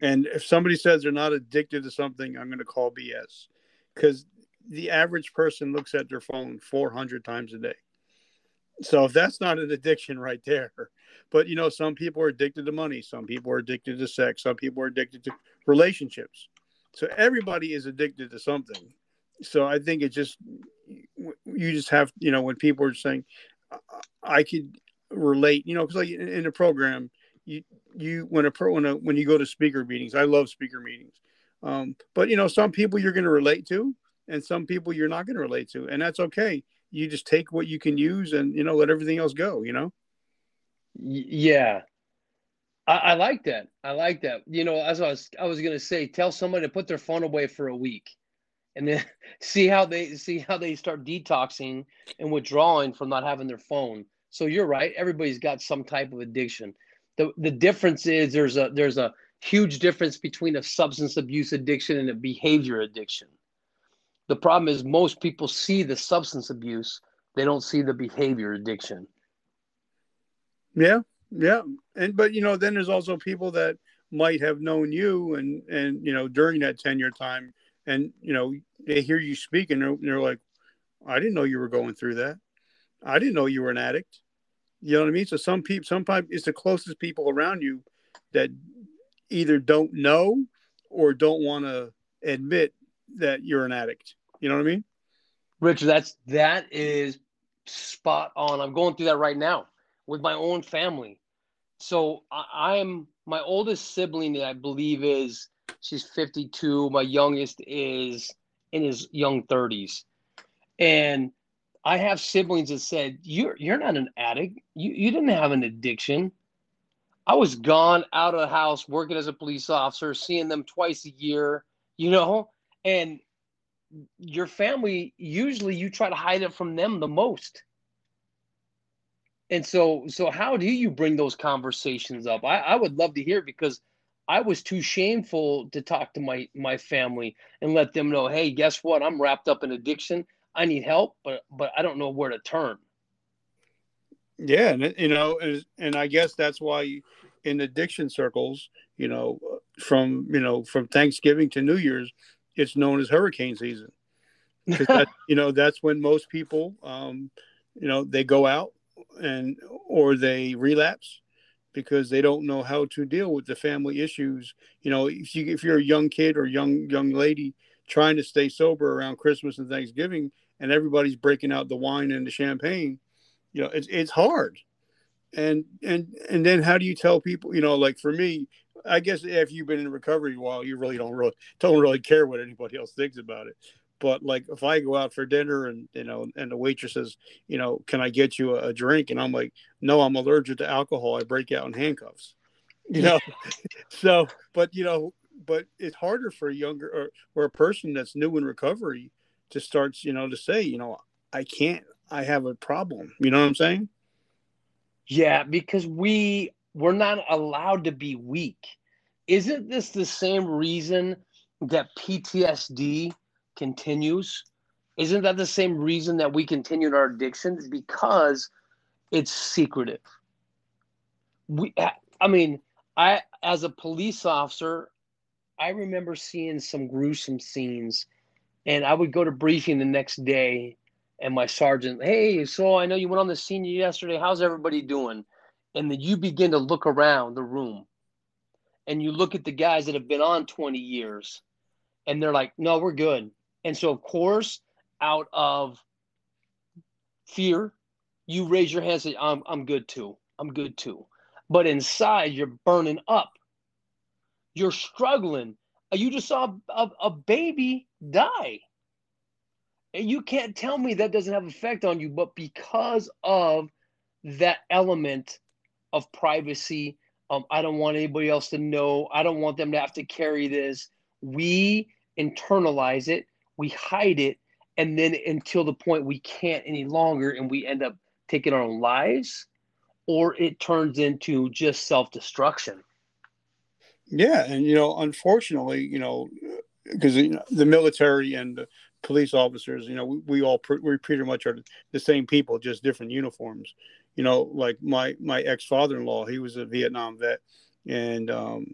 and if somebody says they're not addicted to something, I'm going to call BS, because the average person looks at their phone 400 times a day. So if that's not an addiction right there, but you know, some people are addicted to money, some people are addicted to sex, some people are addicted to relationships. So everybody is addicted to something. So I think it just you just have you know when people are saying I could relate, you know, because like in a program, you you when a pro when a, when you go to speaker meetings, I love speaker meetings. Um, but you know, some people you're going to relate to, and some people you're not going to relate to, and that's okay. You just take what you can use, and you know, let everything else go. You know. Yeah, I, I, like that. I like that. You know, as I was, I was gonna say, tell somebody to put their phone away for a week, and then see how they see how they start detoxing and withdrawing from not having their phone. So you're right. Everybody's got some type of addiction. the The difference is there's a there's a huge difference between a substance abuse addiction and a behavior addiction. The problem is most people see the substance abuse, they don't see the behavior addiction. Yeah, yeah, and but you know, then there's also people that might have known you and and you know during that ten year time, and you know they hear you speak and they're, they're like, I didn't know you were going through that. I didn't know you were an addict. You know what I mean? So some people, sometimes it's the closest people around you that either don't know or don't want to admit that you're an addict. You know what I mean? Richard, that's that is spot on. I'm going through that right now with my own family. So I, am my oldest sibling, that I believe, is she's 52. My youngest is in his young 30s. And I have siblings that said, You're you're not an addict. You you didn't have an addiction. I was gone out of the house working as a police officer, seeing them twice a year, you know, and your family usually you try to hide it from them the most and so so how do you bring those conversations up i, I would love to hear because i was too shameful to talk to my my family and let them know hey guess what? I'm wrapped up in addiction. I need help but but i don't know where to turn. Yeah and you know and i guess that's why in addiction circles you know from you know from thanksgiving to new year's it's known as hurricane season. That, you know that's when most people um you know they go out and or they relapse because they don't know how to deal with the family issues. You know, if you if you're a young kid or young young lady trying to stay sober around Christmas and Thanksgiving, and everybody's breaking out the wine and the champagne, you know, it's it's hard. And and and then how do you tell people? You know, like for me, I guess if you've been in recovery a while, you really don't really don't really care what anybody else thinks about it. But like if I go out for dinner and you know, and the waitress says, you know, can I get you a, a drink? And I'm like, no, I'm allergic to alcohol. I break out in handcuffs. You know, so but you know, but it's harder for a younger or, or a person that's new in recovery to start, you know, to say, you know, I can't, I have a problem. You know what I'm saying? Yeah, because we we're not allowed to be weak. Isn't this the same reason that PTSD continues. Isn't that the same reason that we continued our addictions? Because it's secretive. We, I mean, I as a police officer, I remember seeing some gruesome scenes, and I would go to briefing the next day, and my sergeant, hey, so I know you went on the scene yesterday. How's everybody doing? And then you begin to look around the room, and you look at the guys that have been on 20 years, and they're like, no, we're good. And so, of course, out of fear, you raise your hand and I'm, I'm good too. I'm good too. But inside, you're burning up. You're struggling. You just saw a, a baby die. And you can't tell me that doesn't have effect on you, but because of that element of privacy, um, I don't want anybody else to know. I don't want them to have to carry this. We internalize it we hide it and then until the point we can't any longer and we end up taking our own lives or it turns into just self-destruction. Yeah and you know unfortunately you know because you know, the military and the police officers you know we, we all pre- we pretty much are the same people just different uniforms. You know like my my ex-father-in-law he was a vietnam vet and um,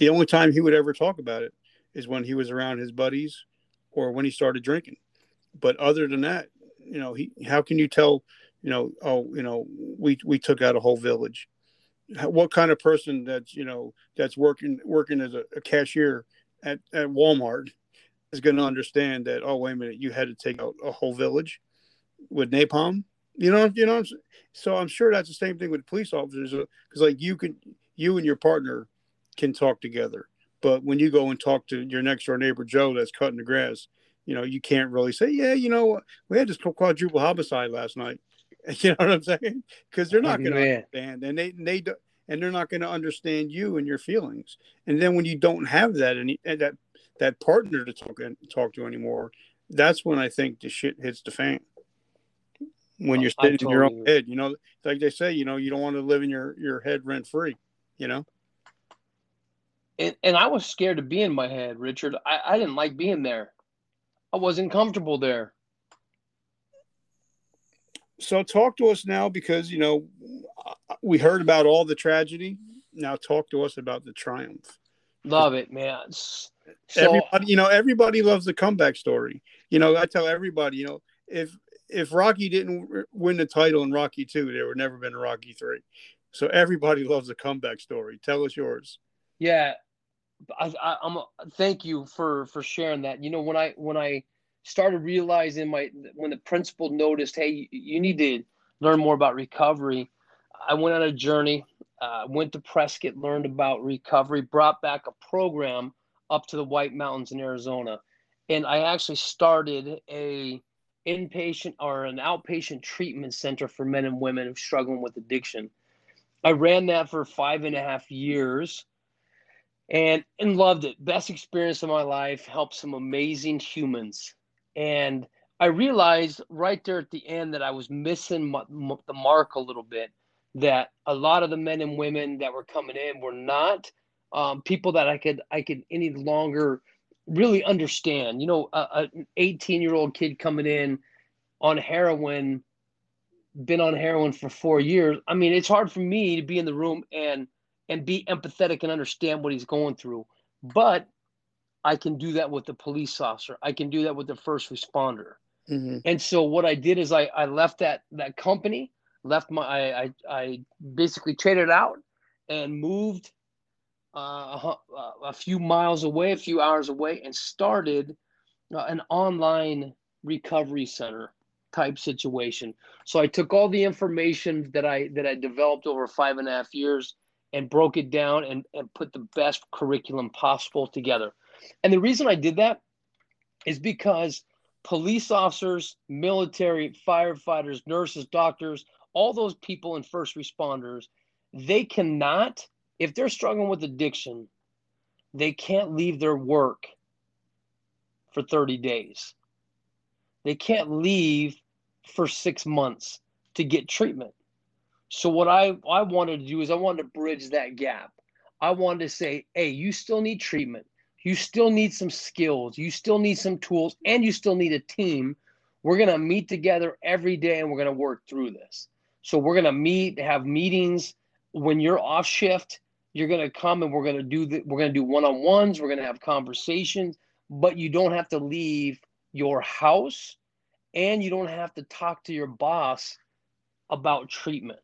the only time he would ever talk about it is when he was around his buddies or when he started drinking. But other than that you know he how can you tell you know oh you know we we took out a whole village? What kind of person that's you know that's working working as a, a cashier at, at walmart is going to understand that oh wait a minute you had to take out a whole village with napalm? You know you know so i'm sure that's the same thing with police officers because like you can you and your partner can talk together but when you go and talk to your next door neighbor joe that's cutting the grass you know you can't really say yeah you know we had this quadruple homicide last night You know what I'm saying? Because they're not going to understand, and they they do, and they're not going to understand you and your feelings. And then when you don't have that and eh, that that partner to talk talk to anymore, that's when I think the shit hits the fan. When you're sitting in your own head, you know, like they say, you know, you don't want to live in your your head rent free, you know. And, and I was scared to be in my head, Richard. I, I didn't like being there. I wasn't comfortable there so talk to us now because you know we heard about all the tragedy. Now talk to us about the triumph. Love it, man. So, everybody, you know, everybody loves the comeback story. You know, I tell everybody, you know, if if Rocky didn't win the title in Rocky two, there would never been a Rocky three. So everybody loves a comeback story. Tell us yours. Yeah, I, I, I'm. Thank you for for sharing that. You know, when I when I started realizing my when the principal noticed, hey, you need to learn more about recovery. I went on a journey, uh, went to Prescott, learned about recovery, brought back a program up to the White Mountains in Arizona, and I actually started a inpatient or an outpatient treatment center for men and women struggling with addiction. I ran that for five and a half years and and loved it. Best experience of my life. Helped some amazing humans and I realized right there at the end that I was missing the mark a little bit. That a lot of the men and women that were coming in were not um, people that I could I could any longer really understand. You know, a, an 18 year old kid coming in on heroin, been on heroin for four years. I mean, it's hard for me to be in the room and and be empathetic and understand what he's going through. But I can do that with the police officer. I can do that with the first responder. Mm-hmm. And so what I did is I, I left that that company, left my I I, I basically traded out and moved uh, a, a, few miles away, a few hours away, and started uh, an online recovery center type situation. So I took all the information that I that I developed over five and a half years and broke it down and, and put the best curriculum possible together. And the reason I did that is because police officers, military, firefighters, nurses, doctors, all those people and first responders, they cannot, if they're struggling with addiction, they can't leave their work for 30 days. They can't leave for six months to get treatment. So what I, I wanted to do is I wanted to bridge that gap. I wanted to say, hey, you still need treatment you still need some skills, you still need some tools, and you still need a team. We're going to meet together every day and we're going to work through this. So we're going to meet, have meetings when you're off shift. You're going to come and we're going to do the, we're to do one-on-ones, we're going to have conversations, but you don't have to leave your house and you don't have to talk to your boss about treatment.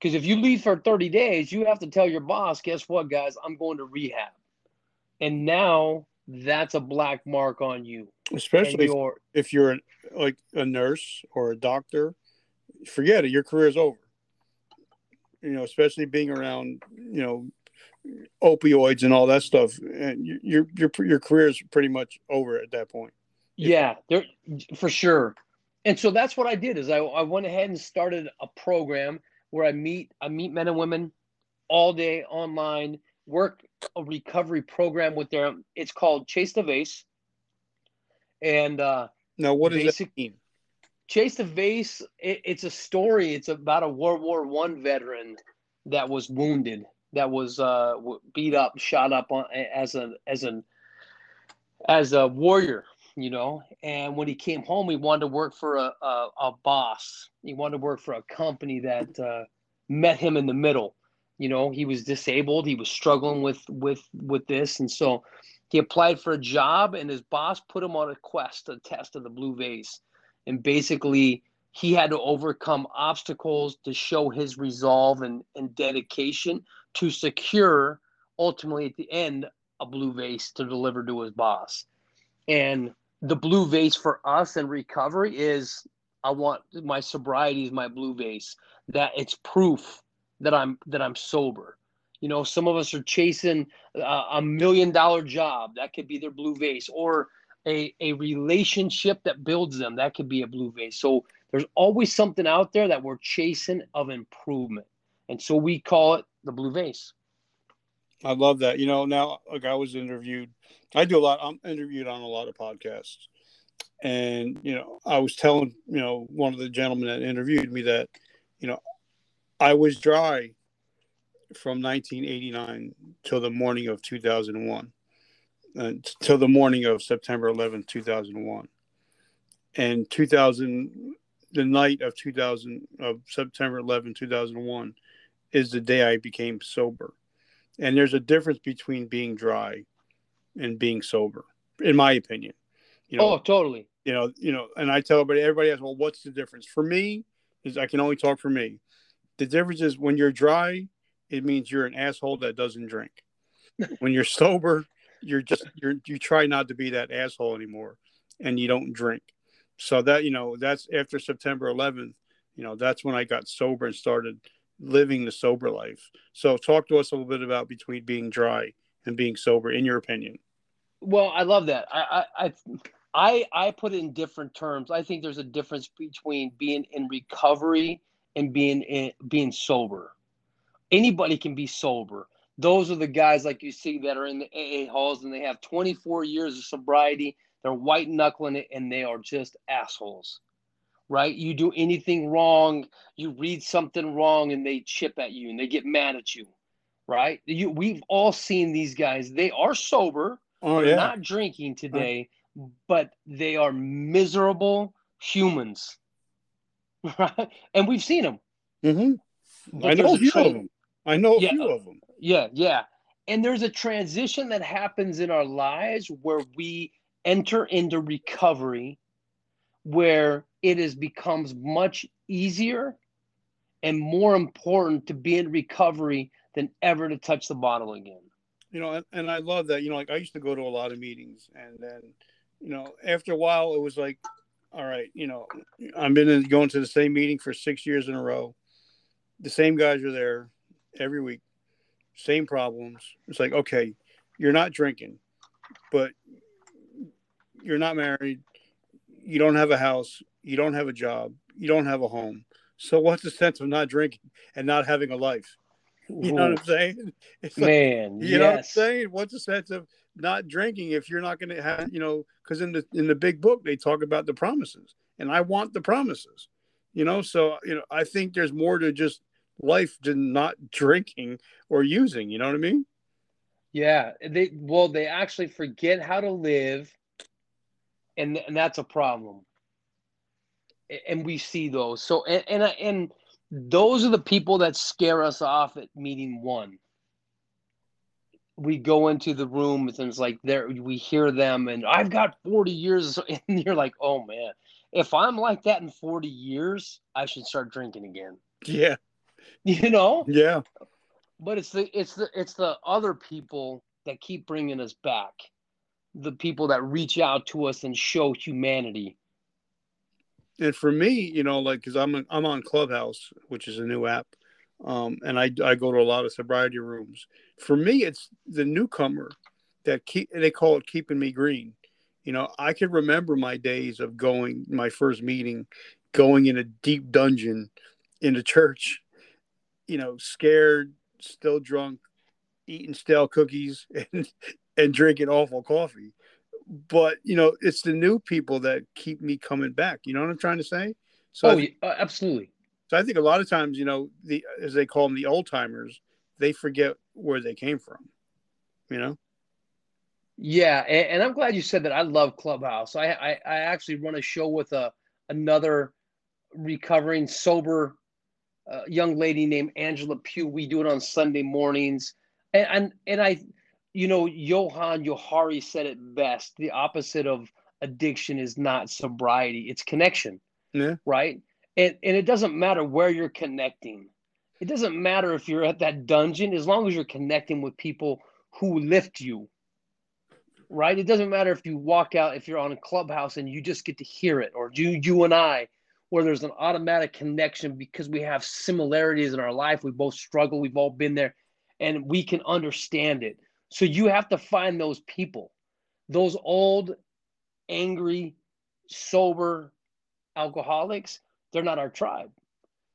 Because if you leave for 30 days, you have to tell your boss, guess what, guys, I'm going to rehab. And now that's a black mark on you. Especially if, if you're like a nurse or a doctor forget it your career is over. You know especially being around you know opioids and all that stuff and your your your career is pretty much over at that point. Yeah there for sure. And so that's what i did is I, I went ahead and started a program where i meet i meet men and women all day online work a recovery program with them. it's called Chase the Vase. And uh, now, what does basic- that mean? Chase the Vase, it, it's a story. It's about a World War One veteran that was wounded, that was uh, beat up, shot up on, as a as an as a warrior, you know. And when he came home, he wanted to work for a a, a boss. He wanted to work for a company that uh, met him in the middle. You know, he was disabled. He was struggling with with with this, and so he applied for a job, and his boss put him on a quest, a test of the blue vase and basically he had to overcome obstacles to show his resolve and, and dedication to secure ultimately at the end a blue vase to deliver to his boss and the blue vase for us and recovery is i want my sobriety is my blue vase that it's proof that i'm that i'm sober you know some of us are chasing a, million dollar job that could be their blue vase or a, a relationship that builds them that could be a blue vase so there's always something out there that we're chasing of improvement and so we call it the blue vase I love that. You know, now like I was interviewed. I do a lot. I'm interviewed on a lot of podcasts, and you know, I was telling you know one of the gentlemen that interviewed me that you know I was dry from 1989 till the morning of 2001, and uh, till the morning of September 11, 2001, and 2000 the night of 2000 of September 11, 2001 is the day I became sober. And there's a difference between being dry and being sober in my opinion you know. Oh totally. You know you know and i tell everybody everybody asks well what's the difference? For me is i can only talk for me. The difference is when you're dry it means you're an asshole that doesn't drink. When you're sober you're just you're you try not to be that asshole anymore and you don't drink. So that you know that's after september 11th you know that's when i got sober and started living the sober life. So talk to us a little bit about between being dry and being sober, in your opinion. Well, I love that. I I I I put it in different terms. I think there's a difference between being in recovery and being in, being sober. Anybody can be sober. Those are the guys like you see that are in the AA halls and they have 24 years of sobriety. They're white knuckling it and they are just assholes right? You do anything wrong, you read something wrong, and they chip at you and they get mad at you, right? You, we've all seen these guys. They are sober, oh, they're yeah. not drinking today, but they are miserable humans, right? And we've seen them. Mm-hmm. I know a few of them. I know a Yeah. few of them. Yeah, yeah. And there's a transition that happens in our lives where we enter into recovery where it is becomes much easier and more important to be in recovery than ever to touch the bottle again. You know, and, and I love that. You know, like I used to go to a lot of meetings, and then, you know, after a while, it was like, all right, you know, I've been in, going to the same meeting for six years in a row. The same guys are there every week, same problems. It's like, okay, you're not drinking, but you're not married. You don't have a house. You don't have a job. You don't have a home. So what's the sense of not drinking and not having a life? You know what I'm saying? It's like, Man, you know what I'm saying? What's the sense of not drinking if you're not going to have, you know, because in the in the big book they talk about the promises, and I want the promises, you know. So you know, I think there's more to just life than not drinking or using. You know what I mean? Yeah, they well, they actually forget how to live, and and that's a problem. And we see those. So and and and those are the people that scare us off at meeting one. We go into the room and it's like there we hear them and I've got 40 years and you're like, "Oh man, if I'm like that in 40 years, I should start drinking again." Yeah, You know? yeah, but it's the it's the it's the other people that keep bringing us back the people that reach out to us and show humanity and for me, you know, like because I'm I'm on Clubhouse, which is a new app, um, and I I go to a lot of sobriety rooms. For me, it's the newcomer that keep they call it keeping me green. You know, I can remember my days of going my first meeting, going in a deep dungeon in a church, you know, scared, still drunk, eating stale cookies and and drinking awful coffee. But you know, it's the new people that keep me coming back. You know what I'm trying to say? So oh, I, uh, absolutely. So I think a lot of times, you know, the as they call them, the old timers, they forget where they came from. You know. Yeah, and, and, I'm glad you said that. I love Clubhouse. I I, I actually run a show with a another recovering sober uh, young lady named Angela Pugh. We do it on Sunday mornings, and and, and I, you know, Johan Johari said it best. The opposite of addiction is not sobriety; it's connection. Yeah. Right and and it doesn't matter where you're connecting it doesn't matter if you're at that dungeon as long as you're connecting with people who lift you right it doesn't matter if you walk out if you're on a clubhouse and you just get to hear it or do you and i where there's an automatic connection because we have similarities in our life we both struggle we've all been there and we can understand it so you have to find those people those old angry sober alcoholics they're not our tribe.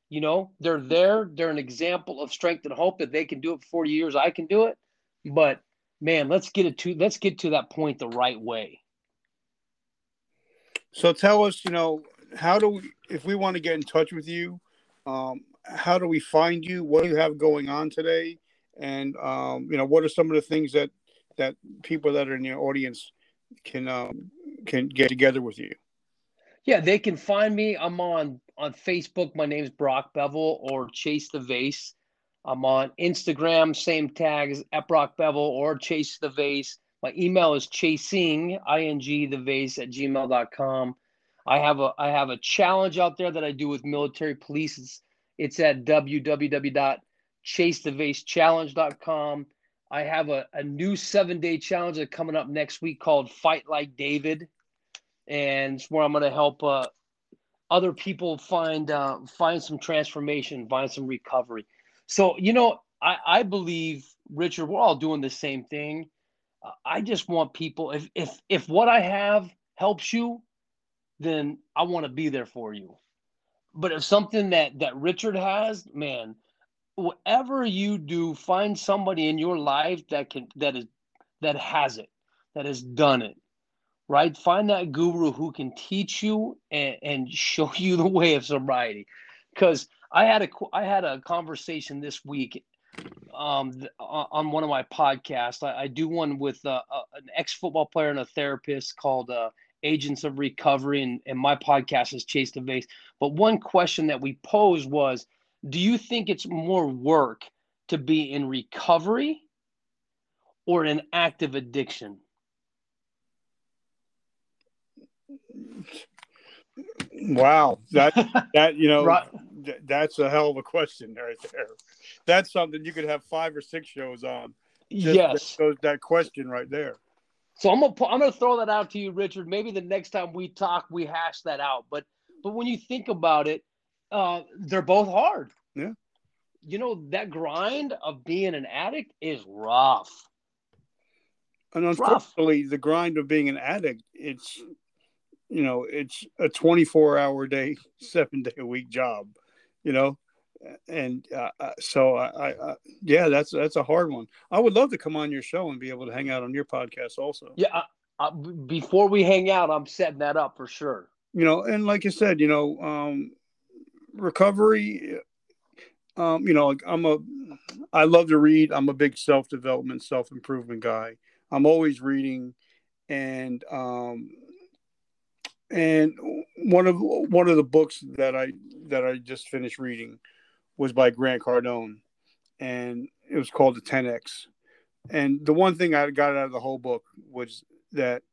You know, they're there. They're an example of strength and hope that they can do it for 40 years. I can do it. But man, let's get it to let's get to that point the right way. So tell us, you know, how do we if we want to get in touch with you, um, how do we find you? What do you have going on today? And um, you know, what are some of the things that that people that are in your audience can um, can get together with you? Yeah, they can find me. I'm on on Facebook. My name's Brock Bevel or Chase the Vase. I'm on Instagram, same tags at Brock Bevel or Chase the Vase. My email is chasing ing the vase at gmail.com. I have a I have a challenge out there that I do with military police. It's, it's at www.chasethevasechallenge.com. I have a, a new seven day challenge that coming up next week called Fight Like David and it's where I'm going to help uh, other people find uh, find some transformation, find some recovery. So you know, I, I believe Richard, we're all doing the same thing. Uh, I just want people. If if if what I have helps you, then I want to be there for you. But if something that that Richard has, man, whatever you do, find somebody in your life that can that is that has it, that has done it, right? Find that guru who can teach you and, and show you the way of sobriety. Because I had a I had a conversation this week um, on one of my podcasts. I, I do one with uh, an ex football player and a therapist called uh, Agents of Recovery, and, and my podcast is Chase the Vase. But one question that we posed was, do you think it's more work to be in recovery or in active addiction? Wow, that that you know right. th- that's a hell of a question right there. That's something you could have five or six shows on. yes, that, that question right there. So I'm gonna I'm gonna throw that out to you, Richard. Maybe the next time we talk, we hash that out. But but when you think about it, uh, they're both hard. Yeah. You know that grind of being an addict is rough. And unfortunately, the grind of being an addict, it's you know it's a 24 hour day seven day a week job you know and uh, uh so I, I, yeah that's that's a hard one i would love to come on your show and be able to hang out on your podcast also yeah I, I, before we hang out i'm setting that up for sure you know and like you said you know um recovery um you know i'm a i love to read. I'm a big self-development self-improvement guy. I'm always reading. And um and one of one of the books that I that I just finished reading was by Grant Cardone, and it was called the 10x. And the one thing I got out of the whole book was that,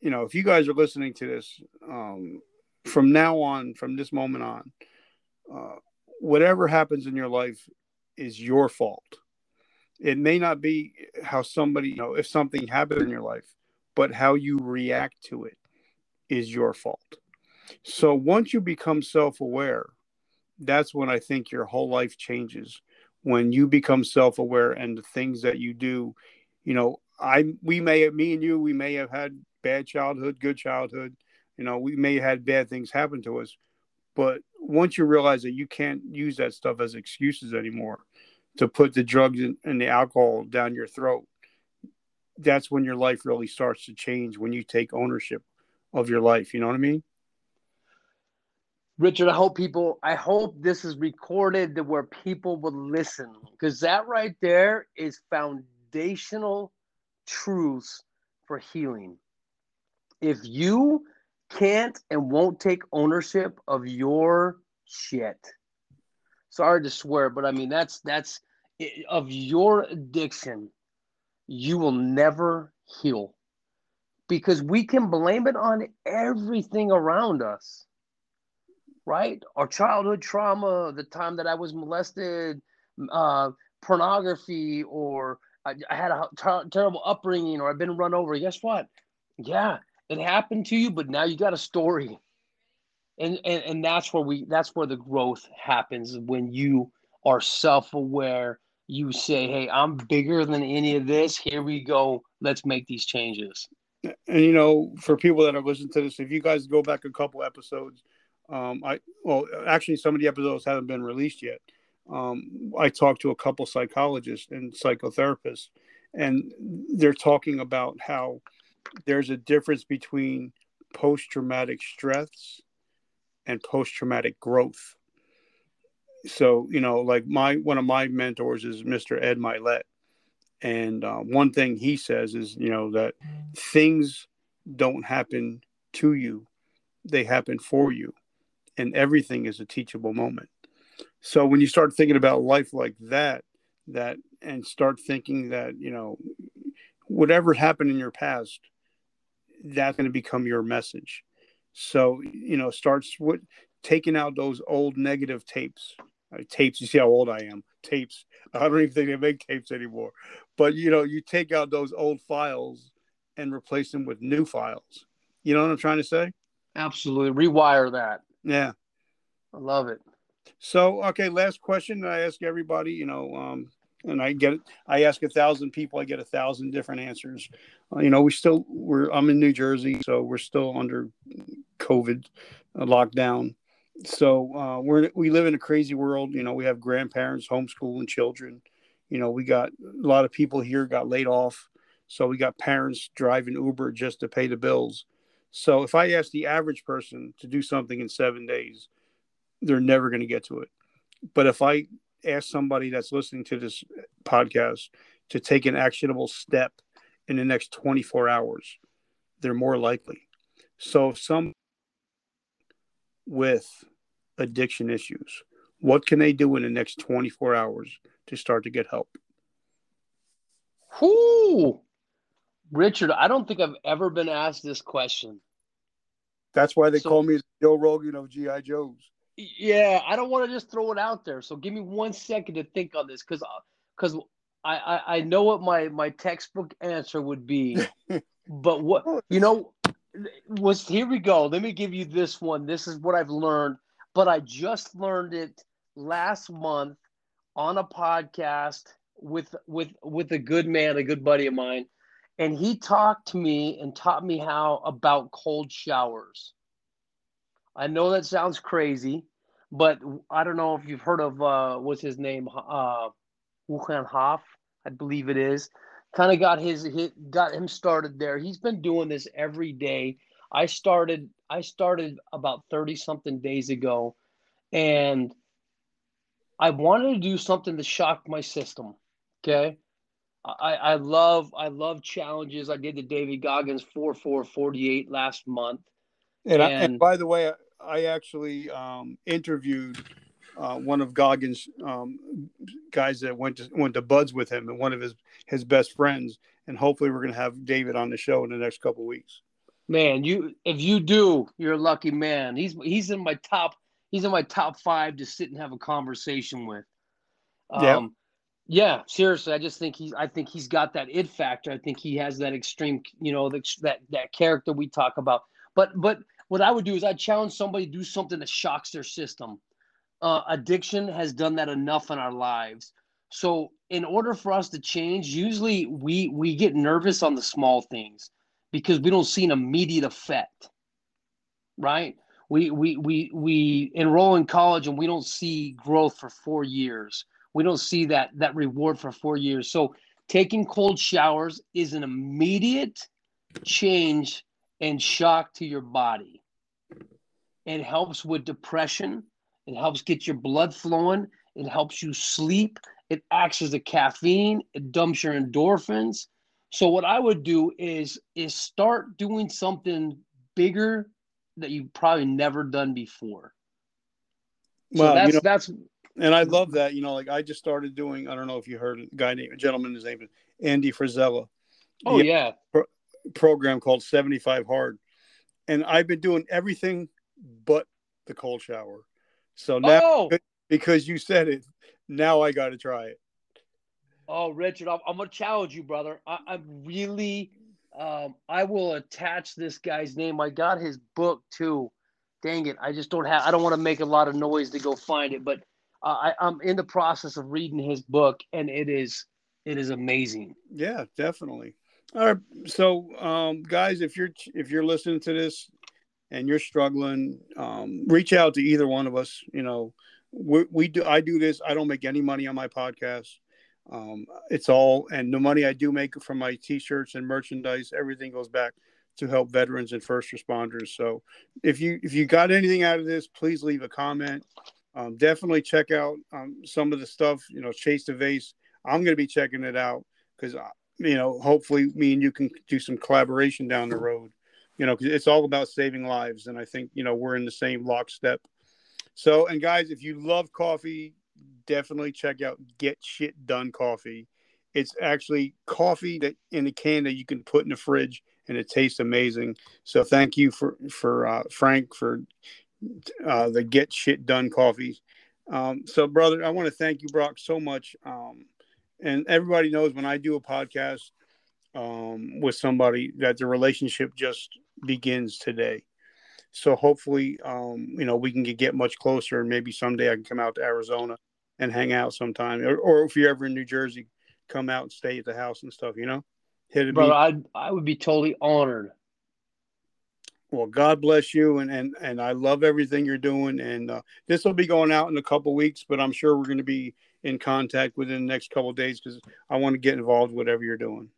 you know, if you guys are listening to this, um, from now on, from this moment on, uh, whatever happens in your life is your fault. It may not be how somebody, you know, if something happened in your life, but how you react to it is your fault. So once you become self aware, that's when I think your whole life changes. When you become self aware and the things that you do, you know, I we may have me and you, we may have had bad childhood, good childhood, you know, we may have had bad things happen to us. But once you realize that you can't use that stuff as excuses anymore to put the drugs and the alcohol down your throat, that's when your life really starts to change when you take ownership of your life. You know what I mean? Richard, I hope people, I hope this is recorded to where people will listen because that right there is foundational truths for healing. If you can't and won't take ownership of your shit, sorry to swear, but I mean, that's, that's of your addiction, you will never heal because we can blame it on everything around us right? Our childhood trauma, the time that I was molested, uh, pornography, or I, I had a ter- terrible upbringing, or I've been run over. Guess what? Yeah, it happened to you, but now you got a story. And, and and that's where we that's where the growth happens when you are self-aware you say hey i'm bigger than any of this here we go let's make these changes and you know for people that are listening to this if you guys go back a couple episodes um, I well, actually, some of the episodes haven't been released yet. Um, I talked to a couple psychologists and psychotherapists, and they're talking about how there's a difference between post-traumatic stress and post-traumatic growth. So, you know, like my one of my mentors is Mr. Ed Mylett, and uh, one thing he says is, you know, that things don't happen to you; they happen for you and everything is a teachable moment. So when you start thinking about life like that, that and start thinking that, you know, whatever happened in your past, that's going to become your message. So, you know, starts with taking out those old negative tapes. Uh, tapes, you see how old I am. Tapes. I don't even think they make tapes anymore. But, you know, you take out those old files and replace them with new files. You know what I'm trying to say? Absolutely. Rewire that. Yeah. I love it. So, okay, last question that I ask everybody, you know, um, and I get. I ask a thousand people, I get a thousand different answers. Uh, you know, we still, we're, I'm in New Jersey, so we're still under COVID uh, lockdown. So, uh, we're, we live in a crazy world. You know, we have grandparents homeschooling children. You know, we got a lot of people here got laid off. So, we got parents driving Uber just to pay the bills. So if I ask the average person to do something in seven days, they're never going to get to it. But if I ask somebody that's listening to this podcast to take an actionable step in the next 24 hours, they're more likely. So some with addiction issues, what can they do in the next 24 hours to start to get help? Whoo! Richard, I don't think I've ever been asked this question. That's why they so, call me Joe Rogan of GI Joes. Yeah, I don't want to just throw it out there. So give me one second to think on this, because because I, I I know what my my textbook answer would be, but what you know was here we go. Let me give you this one. This is what I've learned, but I just learned it last month on a podcast with with with a good man, a good buddy of mine and he talked to me and taught me how about cold showers. I know that sounds crazy, but I don't know if you've heard of uh, what's his name, uh, Wim Hof, I believe it is. Kind of got his, his got him started there. He's been doing this every day. I started I started about 30 something days ago and I wanted to do something to shock my system. Okay. I, I love I love challenges. I did the David Goggins 4 4 48 last month. And, and, I, and by the way, I actually um, interviewed uh, one of Goggins' um, guys that went to went to BUD/S with him, and one of his his best friends. And hopefully, we're going to have David on the show in the next couple weeks. Man, you if you do, you're a lucky man. He's he's in my top. He's in my top five to sit and have a conversation with. Um, yeah. Yeah, seriously, I just think he's. I think he's got that it factor. I think he has that extreme, you know, that that character we talk about. But but what I would do is I'd challenge somebody to do something that shocks their system. Uh, addiction has done that enough in our lives. So in order for us to change, usually we we get nervous on the small things because we don't see an immediate effect. Right? We we we we enroll in college and we don't see growth for four years we don't see that that reward for four years. So taking cold showers is an immediate change and shock to your body. It helps with depression. It helps get your blood flowing. It helps you sleep. It acts as a caffeine. It dumps your endorphins. So what I would do is is start doing something bigger that you've probably never done before. So Well, that's you know, that's and I love that. You know, like I just started doing. I don't know if you heard a guy named a gentleman. His name is Andy Frisella. oh Yeah. yeah. Program called 75 Hard. And I've been doing everything but the cold shower. So now, Oh, because you said it, now I got to try it. oh, Richard, I'm, I'm gonna challenge you, brother. I, I'm really, um, I will attach this guy's name. I got his book too. Dang it, I just don't have. I don't want to make a lot of noise to go find it, but uh, I, I'm in the process of reading his book, and it is, it is amazing. Yeah, definitely. All right. So, um, guys, if you're if you're listening to this and you're struggling, um, reach out to either one of us. You know, we, we do. I do this. I don't make any money on my podcast. Um, it's all and the money I do make from my T-shirts and merchandise, everything goes back to help veterans and first responders. So, if you if you got anything out of this, please leave a comment. Um, definitely check out um, some of the stuff. You know, Chase the Vase. I'm going to be checking it out because you know, hopefully me and you can do some collaboration down the road. You know, 'cause it's all about saving lives, and I think you know we're in the same lockstep. So, and guys, if you love coffee, definitely check out Get Shit Done Coffee. It's actually coffee that in a can that you can put in the fridge, and it tastes amazing. So, thank you for for uh, Frank for uh, the Get Shit Done Coffee. Um, so, brother, I want to thank you, Brock, so much. Um, and everybody knows when I do a podcast um, with somebody that the relationship just begins today. So hopefully, um, you know, we can get, much closer, and maybe someday I can come out to Arizona and hang out sometime, or, or if you're ever in New Jersey, come out and stay at the house and stuff. You know, hit it. Brother, I I would be totally honored. Well, God bless you, and and and I love everything you're doing. And uh, this will be going out in a couple weeks, but I'm sure we're going to be in contact within the next couple days because I want to get involved with whatever you're doing.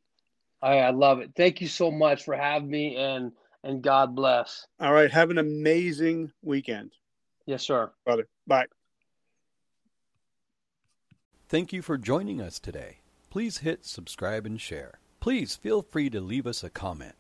I, I love it. Thank you so much for having me, and and God bless. All right, have an amazing weekend, Yes, sir. brother. Bye. Thank you for joining us today. Please hit subscribe and share. Please feel free to leave us a comment.